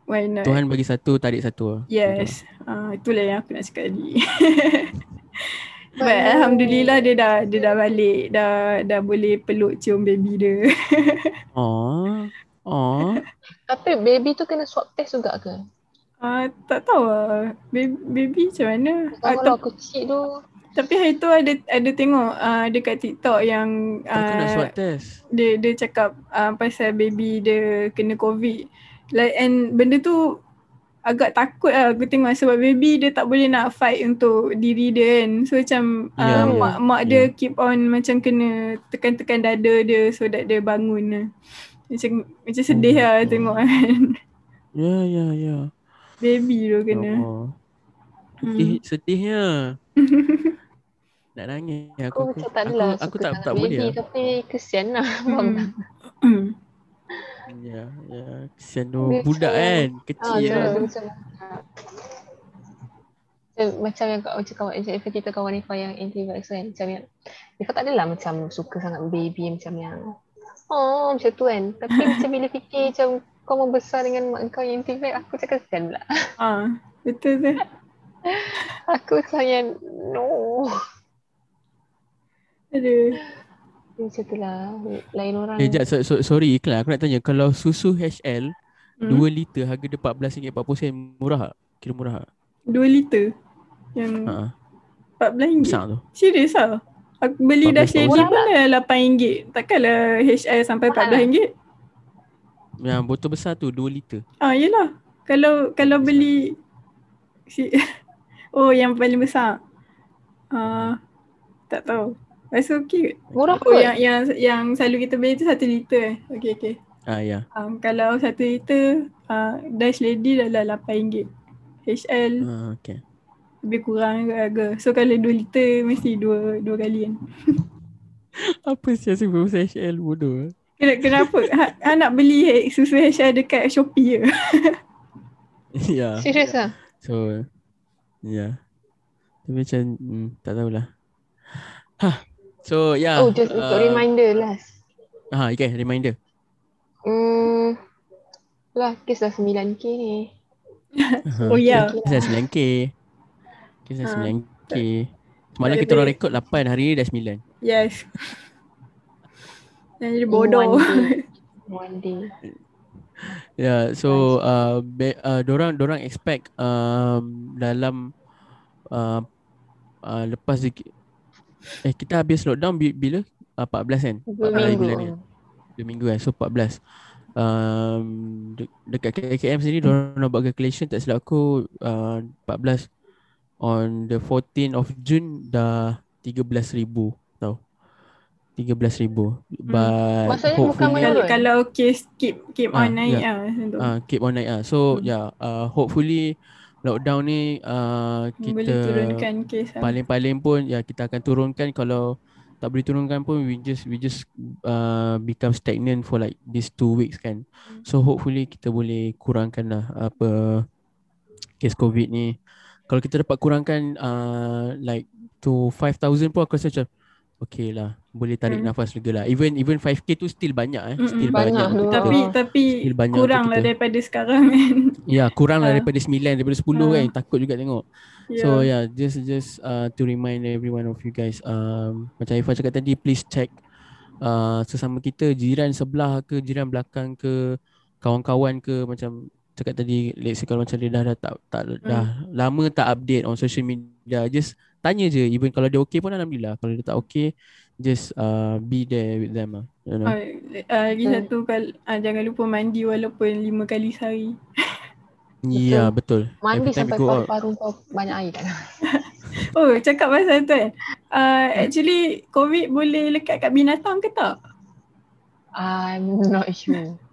why not Tuhan bagi satu, tarik satu. lah. Yes. Uh, itulah yang aku nak cakap tadi. But Alhamdulillah dia dah dia dah balik. Dah dah boleh peluk cium baby dia. Oh. Oh. Tapi baby tu kena swab test juga ke? Uh, tak tahu lah. Baby, baby macam mana. Uh, Kalau kecil tu. Tapi hari tu ada ada tengok uh, dekat TikTok yang uh, swab test. dia dia cakap uh, pasal baby dia kena covid. Like and benda tu agak takut lah aku tengok sebab baby dia tak boleh nak fight untuk diri dia kan. So macam Ya, uh, ya, mak mak dia keep on macam kena tekan-tekan dada dia so that dia bangun lah. Macam macam sedih Oh, lah oh. tengok kan. Ya, ya, ya. baby tu kena. Oh. Hmm. Sedih, sedihnya. nak nangis aku. Aku Aku, macam tak aku, adalah aku tak tak baby boleh. lah. Tapi kesian lah. Tak? Hmm. Ya, ya. Kesian tu budak macam- kan, Ah, kecil sebab lah. macam macam, macam yang kau macam kawan macam kita kawan Ifah yang anti-vax kan macam yang Ifah tak adalah macam suka sangat baby macam yang oh macam tu kan tapi macam bila fikir macam kau membesar dengan mak kau yang anti-vax aku macam kesian pula Ah, betul tu. aku macam yang no Aduh. macam tu lah lain orang Eh, jap, so, so, sorry iklan. Aku nak tanya, kalau susu HL Hmm. 2 liter harga dia RM14.40 murah tak? Kira murah tak? 2 liter. Yang Ha, RM14. besar tu. Serius lah. Aku beli dah 14 lady murah pun dah RM8. Takkanlah HL sampai Mahal RM14. Yang botol besar tu 2 liter. Ah, yelah. Kalau kalau beli si Oh, yang paling besar. Ah, tak tahu. Rasa okey. ke? murah Oh, kot yang yang yang selalu kita beli tu satu liter eh. Okey, okey. Ah ya. Um, kalau satu liter, uh, Dash Lady dah lah RM8. HL Ah, okay. lebih kurang harga. So kalau 2 liter mesti dua dua kali kan. Apa sih asyik berusaha HL bodoh. Ken- Kenapa? ha, ha nak beli susu HL dekat Shopee je? ya. serius lah So, ya. Tapi macam, hmm, tak tahulah. Hah. So, ya. oh just untuk uh, reminder last Ha, okay, reminder. hmm lah kes dah 9k ni Oh, ya. Kisah 9K. Kisah Ha. 9K. Semalam kita orang rekod 8, hari ni dah 9. Yes. Dan jadi bodoh. one day. one day Ya, so uh, be, uh, dorang dorang expect um, dalam uh, uh, lepas eh kita habis lockdown bi- bila? Uh, 14 kan? dua 14 hari minggu bulan ni. Dua minggu kan. So 14. Um, de- dekat KKM sendiri dorang nak buat calculation tak silap aku uh, 14 on the 14 of June dah 13,000 tau. 13,000. But Maksudnya bukan hopefully menurun? kalau, kalau case keep keep Ah, on naik ya. ah. macam tu. uh, keep on naik ah. So Hmm. yeah, uh, hopefully lockdown ni uh, kita Boleh turunkan kes lah. paling-paling pun ya kita akan turunkan kalau tak boleh turunkan pun we just we just uh, become stagnant for like these two weeks kan. So hopefully kita boleh kurangkan lah apa kes covid ni. Kalau kita dapat kurangkan uh, like to 5000 pun aku rasa macam okay lah boleh tarik Hmm. nafas lega lah. Even even 5k tu still banyak eh. Mm-mm. Still Banyak banyak. tu. untuk Tapi kita. tapi Still banyak kurang lah daripada sekarang kan. Ya kurang lah Ah. daripada 9 daripada 10 Ah. kan. Takut juga tengok. Ya. So yeah, just just uh, to remind every one of you guys, um, macam Ifah cakap tadi, please check uh, sesama kita, jiran sebelah ke, jiran belakang ke, kawan-kawan ke, macam cakap tadi, let's say kalau macam dia dah, dah tak, tak dah lama tak update on social media, just tanya je, even kalau dia okay pun alhamdulillah, kalau dia tak okay, just uh, be there with them lah, you know. Ah, lagi satu kal ah, jangan lupa mandi walaupun lima kali sehari. Ya yeah, betul. Mandi Every sampai out. paru-paru kau banyak air kan. Oh, cakap pasal tu kan. Uh, actually COVID boleh lekat kat binatang ke tak? I'm not sure.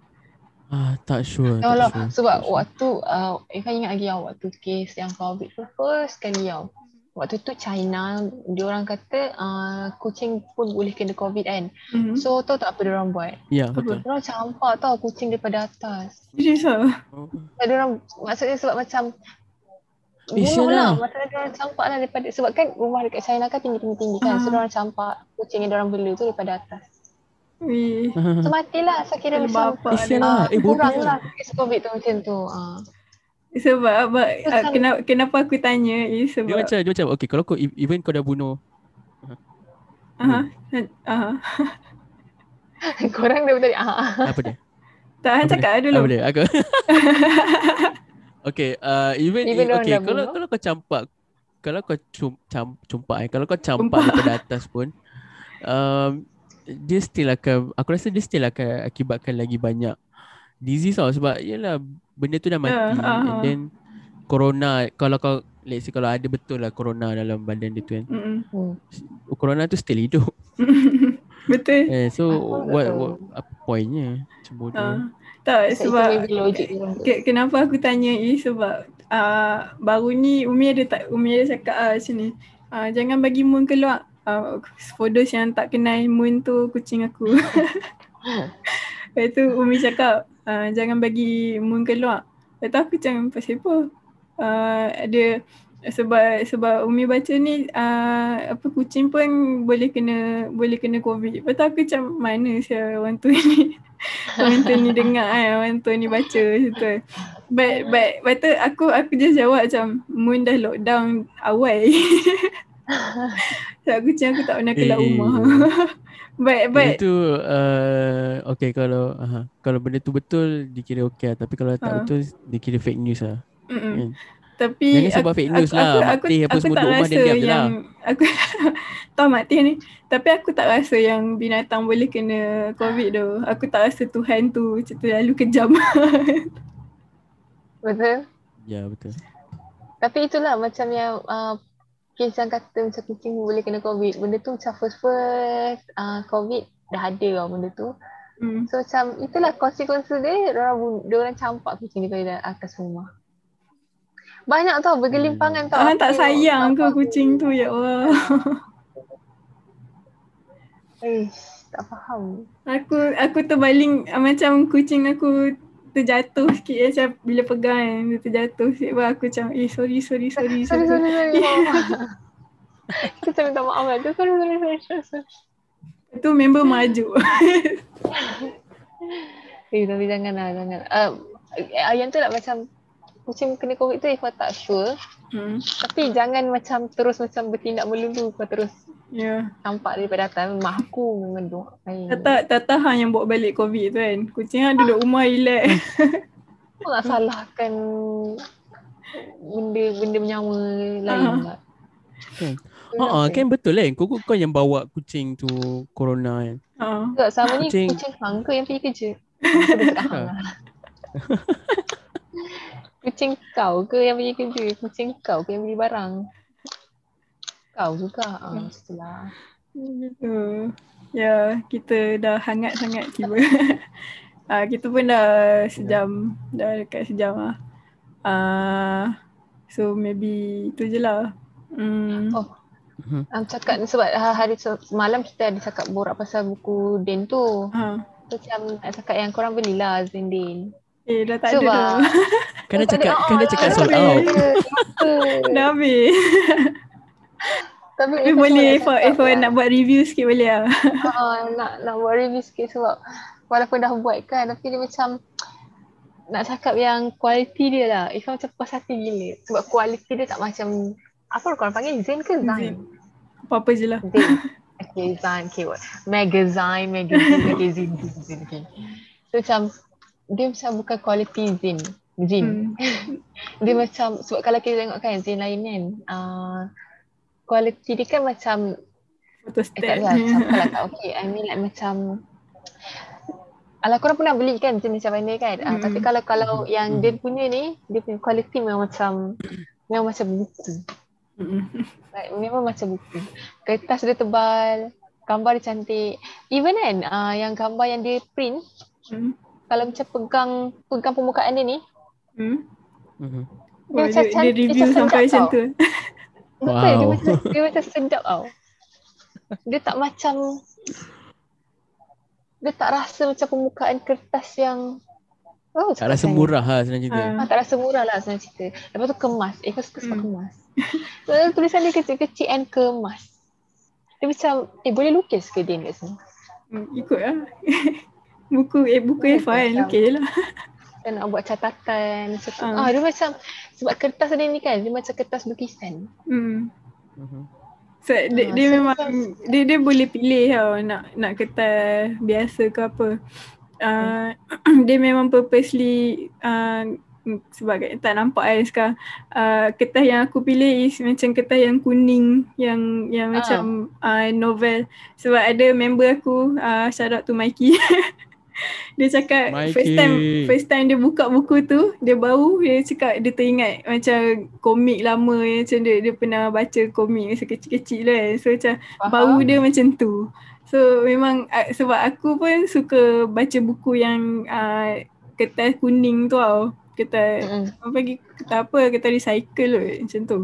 Ah, tak sure. No, tak lah. sure. Sebab waktu, uh, Ifah ingat lagi tau, waktu kes yang COVID tu first kali tau. Waktu tu China, diorang kata uh, kucing pun boleh kena COVID kan. Hmm. So tahu tak apa diorang buat? Ya, betul. Diorang campak tau kucing daripada atas. Serius ah? Oh. Dan diorang, maksudnya sebab macam Eh, bunuh sial lah. lah. Maksudnya diorang campak lah daripada, sebab kan rumah dekat China kan tinggi-tinggi kan. So Ah. diorang campak kucing yang diorang bela tu daripada atas. Wih. So matilah. So kira macam Eh, lah. uh, Eh, kurang lah. lah kes COVID tu macam tu. Uh. Sebab, uh, kan- kenapa, kenapa aku tanya is Dia sebab macam, dia macam, okay, kalau kau, even kau dah bunuh Aha, aha. Korang dah tadi. Ah, ah. apa dia? Tak, Han Apa cakap Apa dulu. dia? Aku. okay, uh, even, Even okay, kalau bunuh. kalau kau campak, kalau kau cum, cam, cumpak eh, kalau kau campak daripada atas pun, um, dia still akan, aku rasa dia still akan akibatkan lagi banyak disease tau sebab yelah benda tu dah mati Ya, aha. and then corona kalau kau let's say kalau ada betul lah corona dalam badan dia tu kan Mm-mm. Hmm. corona tu still hidup Betul. eh so Aku what, what apa pointnya bodoh Ah. Tak, sebab. Ke, kenapa aku tanya is sebab uh, baru ni Umi ada tak Umi ada cakap ah macam ni. Uh, jangan bagi Moon keluar. Uh, for those yang tak kenal Moon tu kucing aku. Lepas tu Umi cakap uh, jangan bagi Moon keluar. Lepas aku macam pasal apa? Uh, ada sebab sebab Umi baca ni uh, apa kucing pun boleh kena boleh kena covid. Lepas tu aku macam mana saya orang tu ni orang tu ni dengar kan orang tu ni baca macam tu. But but lepas tu aku aku just jawab macam Moon dah lockdown awal. so aku macam aku tak pernah keluar Eh. rumah. but but Itu uh, okay kalau uh, kalau benda tu betul dikira okay lah. tapi kalau tak Ah. betul dikira fake news lah. mm-mm. Kan? Tapi Jangan sebab fake news lah. Mak Teh apa semua duduk rumah diam-diam je lah. Aku tahu Mak Teh ni. Tapi aku tak rasa yang binatang boleh kena COVID tu. Aku tak rasa Tuhan tu macam terlalu kejam. Betul. Ya betul. Tapi itulah macam yang uh, kes yang kata macam kucing boleh kena COVID. Benda tu macam first first uh, COVID dah ada lah benda tu. hmm. So macam itulah konsekuensi dia, orang, dia orang campak kucing daripada atas rumah. Banyak tau bergelimpangan tau. Tuhan tak sayang ke tengok, kucing tu ya Allah. Eh, tak faham. Aku aku terbaling macam kucing aku terjatuh sikit macam bila pegang kan, dia terjatuh sikit Lepas aku macam eh sorry sorry sorry Sorry, sorry. sorry, sorry. Kita minta maaf lah. tu. Sorry, sorry, sorry, sorry. Tu member maju. Eh, tapi janganlah, jangan. Uh, yang tu lah macam kucing kena COVID tu Ifah tak sure. Hmm. Tapi jangan macam terus macam bertindak melulu kau terus Ya. Yeah. nampak daripada atas. Memang aku. Tak tak tak tahan yang bawa balik COVID tu kan. Kucing kan duduk rumah relax. Aku nak salahkan benda benda menyawa lain Ah. lah. Kan? Tu Ha lah, kan betul kan. Kau kau yang bawa kucing tu corona kan. Ha. Tak, sama ni Kucing. kucing hang ke yang pergi kerja? Aku hang lah. kucing kau ke yang pergi kerja? Kucing kau ke yang beli barang? Kau juga. Ah, setelah. Uh, ya, kita dah hangat sangat tiba. Ah, kita pun dah sejam, dah dekat sejam lah. Ah, So maybe tu je lah. Hmm. Oh. Um, cakap sebab ha- hari se- semalam kita ada cakap borak pasal buku Din tu. Ha. So, macam nak cakap yang korang belilah Zain Din. Eh dah tak Sebab- ada dah. Kan dah cakap, kan dah ah, cakap sold out. dah habis. Tapi Tapi boleh cakap Ifah kan, nak buat review sikit boleh lah. ah, nak nak buat review sikit sebab walaupun dah buat kan tapi dia macam nak cakap yang kualiti dia lah. Ifah macam puas hati gila. Sebab kualiti dia tak macam apa korang panggil Zain ke Zain? Apa-apa je lah. Zain. Okay, Zain. Okay, what? Magazine, magazine, magazine, magazine. Okay. So macam dia macam bukan kualiti Zin. Zin. Hmm. Dia macam sebab kalau kita tengok kan Zain lain kan uh, kualiti dia kan macam Photo eh tak lah lah tak okay I mean like macam Alah korang pernah beli kan Zain macam mana kan uh, Mm-mm. tapi kalau kalau yang Mm. dia punya ni dia punya kualiti memang macam memang macam buku Mm-mm. like, memang macam buku kertas dia tebal gambar dia cantik even kan uh, yang gambar yang dia print Hmm. Kalau macam pegang pegang permukaan dia ni Hmm. Mhm. Oh, macam dia, dia review macam sampai macam tu. Betul, dia Wow. macam dia macam sedap tau. Dia tak macam dia tak rasa macam permukaan kertas yang oh, Tak rasa murah lah senang cerita. Ah, tak rasa murah lah senang cerita. Lepas tu kemas. Eh, kau suka sebab Hmm. kemas. So, tulisan dia kecil-kecil and kemas. Dia macam, eh boleh lukis ke dia kat sini? Hmm, ikut lah. buku eh buku Boleh Eva kan lah. Dan nak buat catatan. Macam tu. Ah. Dia macam, sebab kertas dia ni kan, dia macam kertas lukisan. Hmm. Mhm. So, dia, Ah, dia so memang macam- dia dia boleh pilih tau nak nak kertas biasa ke apa. Uh, dia memang purposely uh, sebab tak nampak kan sekarang uh, kertas yang aku pilih is macam kertas yang kuning yang yang Ah. macam uh, novel sebab ada member aku uh, shout out to Mikey dia cakap first Mikey. time first time dia buka buku tu dia baru dia cakap dia teringat macam komik lama yang macam dia dia pernah baca komik masa kecil-kecil lah kan. so macam Faham? bau dia macam tu. So memang sebab aku pun suka baca buku yang uh, kertas kuning tu tau. Kertas Mm-mm. orang panggil kertas apa kertas recycle kot macam tu.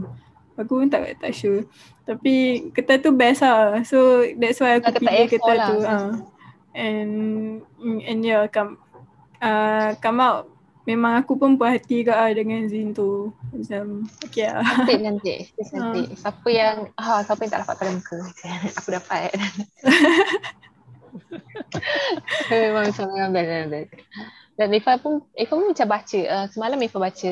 Aku pun tak tak sure. Tapi kertas tu best lah. So that's why aku pilih A4 kertas lah. tu. Uh. And and yeah come uh, come out memang aku pun puas hati kat lah dengan Zin tu. Macam okay lah. Cantik cantik. Cantik. Siapa yang ha siapa yang tak dapat pada muka. Aku dapat. Memang macam memang best best. Dan Ifah pun Ifah pun macam baca. Uh, semalam Ifah baca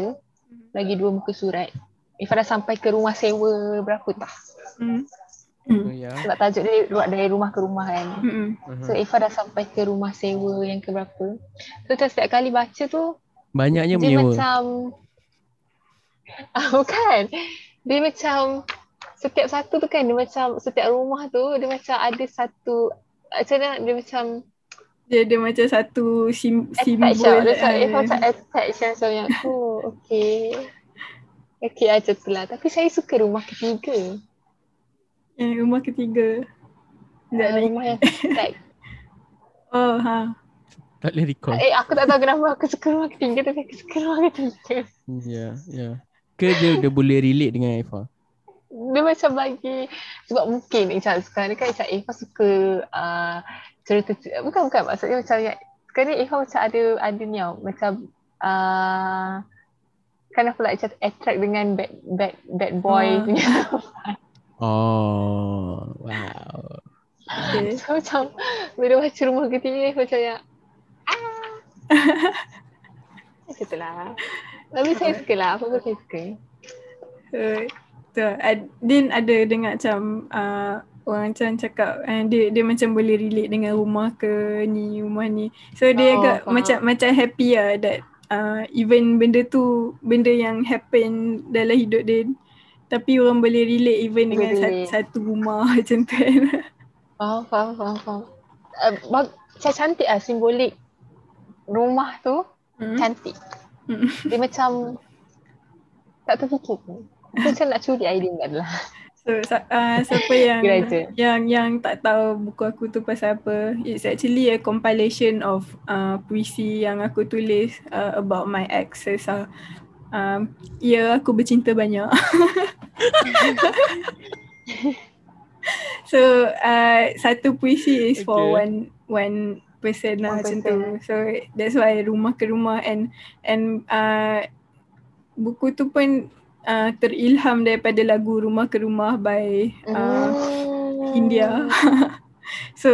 lagi dua muka surat. Ifah dah sampai ke rumah sewa berapa tak? Hmm. Oh, ya. Sebab tajuk dia buat dari rumah ke rumah kan. Hmm. Mhm. So Ifah dah sampai ke rumah sewa yang ke berapa. So macam setiap kali baca tu Banyaknya dia menyewa. macam ah, bukan dia macam setiap satu tu kan dia macam setiap rumah tu dia macam ada satu macam mana dia macam Dia ada macam satu sim, simbol. attach tau. Dia macam, eh, macam attach macam yang oh okay. Okay macam tu lah. Tapi saya suka rumah ketiga. Yang rumah ketiga. Sekejap Uh, lagi. rumah yang tag. Oh ha. Tak boleh recall. Eh aku tak tahu kenapa aku suka rumah ketiga tapi aku suka rumah ketiga. Ya, ya. Ke dia dia boleh relate dengan Eva? Dia macam bagi sebab mungkin macam sekarang ni kan macam Eva suka uh, cerita bukan bukan maksudnya macam yang sekarang ni Eva macam ada ada ni tau macam uh, kind of like macam attract dengan bad bad bad boy Ah. punya. Oh, wow. Okay. so macam bila baca rumah ketiga macam yang ah. macam tu lah. Tapi saya suka lah, apa pun saya suka. Ad, Din ada dengar macam uh, orang macam cakap uh, dia dia macam boleh relate dengan rumah ke ni rumah ni. So dia Oh, agak faham. macam macam happy lah that uh, even benda tu benda yang happen dalam hidup dia tapi orang boleh relate even Boleh dengan satu, relate. satu rumah macam tu kan. Faham, faham, faham, faham. Uh, bag- macam cantik lah simbolik rumah tu Hmm. cantik. Hmm. Dia macam tak terfikir pun. Macam nak curi idea kat lah. So uh, siapa yang yang yang tak tahu buku aku tu pasal apa, it's actually a compilation of uh, puisi yang aku tulis uh, about my exes lah. um, ya aku bercinta banyak. so uh, satu puisi is for Okay. one one person lah One macam person. tu. So that's why rumah ke rumah and and uh, buku tu pun uh, terilham daripada lagu Rumah ke Rumah by uh, Hmm. India. so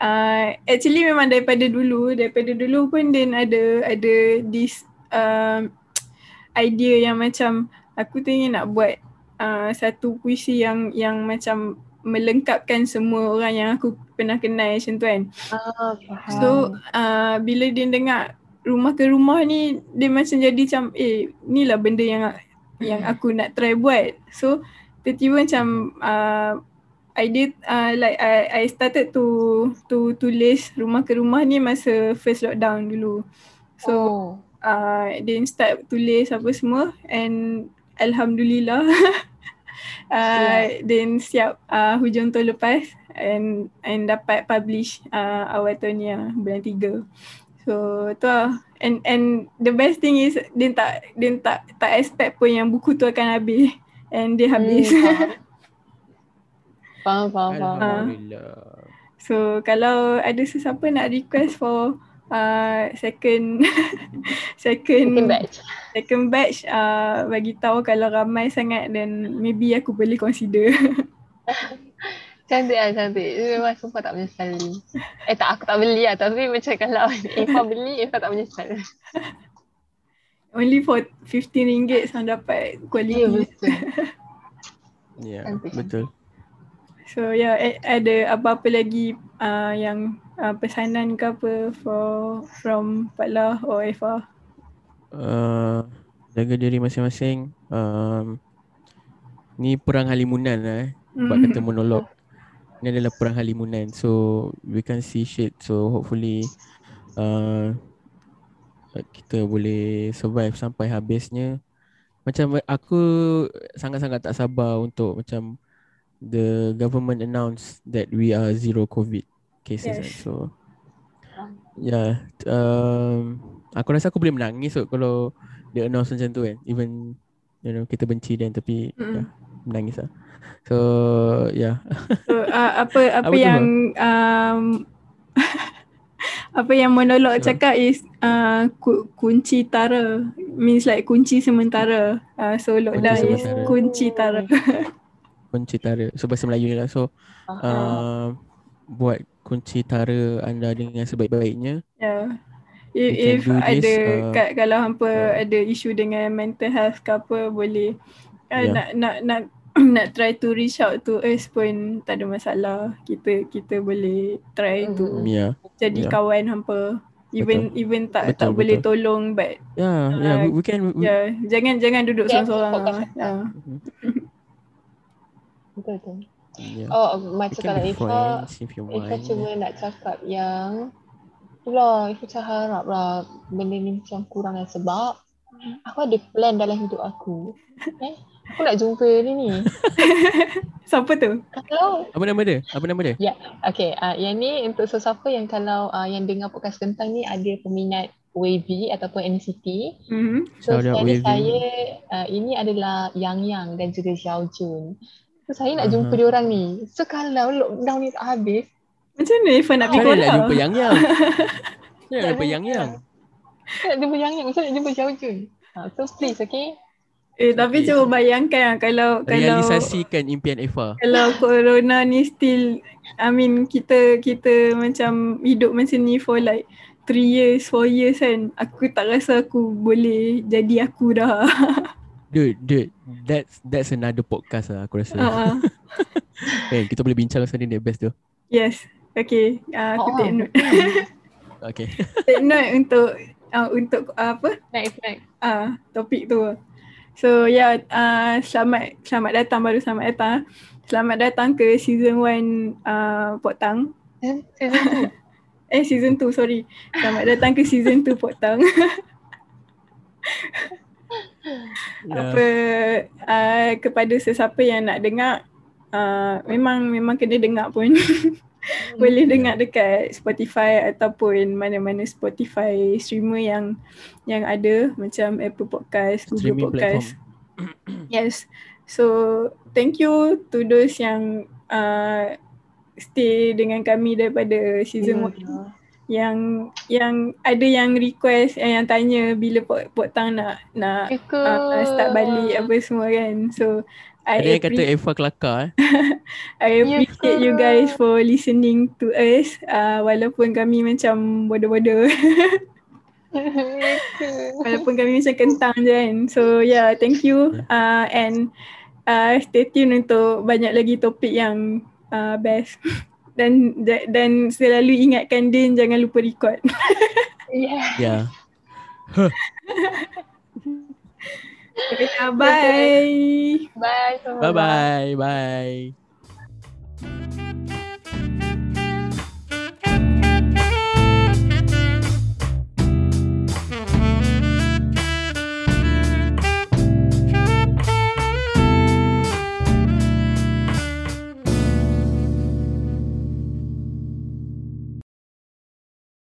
uh, actually memang daripada dulu daripada dulu pun then ada ada this um, idea yang macam aku tu ingin nak buat uh, satu puisi yang yang macam melengkapkan semua orang yang aku pernah kenal macam tu kan. Ah, faham. So uh, bila dia dengar rumah ke rumah ni dia macam jadi macam eh ni lah benda yang yang aku nak try buat. So tiba-tiba macam uh, I did uh, like I I started to to tulis rumah ke rumah ni masa first lockdown dulu. So oh. uh, then start tulis apa semua and alhamdulillah uh, then siap uh, hujung tahun lepas and and dapat publish uh, awal tahun ni lah, bulan tiga. So tu lah. And and the best thing is dia tak dia tak tak expect pun yang buku tu akan habis and dia habis. Hmm, faham. faham, faham, faham. Alhamdulillah. So kalau ada sesiapa nak request for uh, second second Second batch. second batch uh, bagi tahu kalau ramai sangat then maybe aku boleh consider. Cantik lah, cantik. Memang sumpah tak menyesal. Eh tak, aku tak beli lah. Tapi macam kalau Eva beli, Eva tak menyesal. Only for 15 ringgit sang dapat quality. betul. Ya, Cantik, betul. So yeah, ada apa-apa lagi uh, yang uh, pesanan ke apa for from Pak or Eva? Uh, jaga diri masing-masing. Um, ni perang halimunan lah eh. Sebab Hmm. kata monolog. Ni adalah perang halimunan. So we can see shit. So hopefully uh, kita boleh survive sampai habisnya. Macam aku sangat-sangat tak sabar untuk macam the government announce that we are zero COVID cases. Yes. So yeah, um, aku rasa aku boleh menangis kot kalau dia announce macam tu kan. Even you know kita benci dan tapi Mm. yeah, menangis lah. So yeah. So uh, apa apa, Apa tu, yang um, apa yang monolog So- cakap is uh, ku, kunci tara means like kunci sementara. Uh, so lockdown Kunci is sementara. kunci tara. kunci tara. So bahasa Melayu ni lah. So Faham. uh, buat kunci tara anda dengan sebaik-baiknya. Yeah. You If, if can do this, ada uh, kat, kalau hampa yeah. ada isu dengan mental health ke apa boleh uh, Yeah. nak nak nak nak try to reach out to us pun tak ada masalah. Kita kita boleh try to Mm. Ya. jadi yeah. kawan hampa. Even even tak tak Betul, boleh betul. tolong but Yeah, yeah, Uh, we, we can we, yeah jangan jangan duduk Yeah, seorang-seorang. lah. lah. Yeah. Betul betul. Yeah. Oh, we macam kalau be Eva, friends if you Eva want. cuma nak cakap yang Itulah, Eva macam harap lah benda ni macam kurang kan sebab aku ada plan dalam hidup aku. Eh, aku nak jumpa ni ni. Siapa tu? Kalau Apa nama dia? Apa nama dia? Okay, uh, yang ni untuk sesiapa yang kalau uh, yang dengar podcast kentang ni ada peminat Wavy ataupun NCT. Mhm. So Shout saya, uh, ini adalah Yang Yang dan juga Xiao Jun. So saya nak Aha. jumpa dia orang ni. So kalau lockdown ni tak habis, Macam mana Eva nak pergi Macam mana nak jumpa Yang Yang? Macam mana nak jumpa Yang Yang? saya nak jumpa Yang Yang. Macam nak jumpa Xiao Jun. Uh, so please, okay? Eh tapi Okay. cuba bayangkan lah kalau kalau Realisasikan impian Eva. kalau corona ni still I mean kita kita macam hidup macam ni for like 3 years, 4 years kan aku tak rasa aku boleh jadi aku dah. Dude, dude, that's that's another podcast lah aku rasa. uh, Eh, kita boleh bincang pasal ni, best tu. yes. Okay. Uh, aku Oh, take note. Okay. take note untuk uh, untuk uh, apa? Next, next. Ah, topik tu. So yeah, uh, selamat selamat datang baru selamat datang. Selamat datang ke season 1 uh, Potang. Season two. Eh season 2 sorry. Selamat datang ke season 2 Potang. Ya. Apa uh, kepada sesiapa yang nak dengar uh, memang memang kena dengar pun. boleh dengar dekat Spotify ataupun mana-mana Spotify streamer yang yang ada macam Apple Podcast, Google Streaming Podcast. Yes. So thank you to those yang uh, stay dengan kami daripada season 1 Ya. Yang yang ada yang request eh, yang tanya bila pot potang nak nak Ke? uh, start balik apa semua kan. So I Ada yang kata Eva kelakar eh. I Ya appreciate ke? you guys for listening to us uh, walaupun kami macam bodoh-bodoh walaupun kami macam kentang je kan. So yeah, thank you uh, and uh, stay tune untuk banyak lagi topik yang uh, best. dan dan selalu ingatkan Din jangan lupa record. Yeah. Ya. Yeah. bye. Bye. Bye bye. Bye. bye.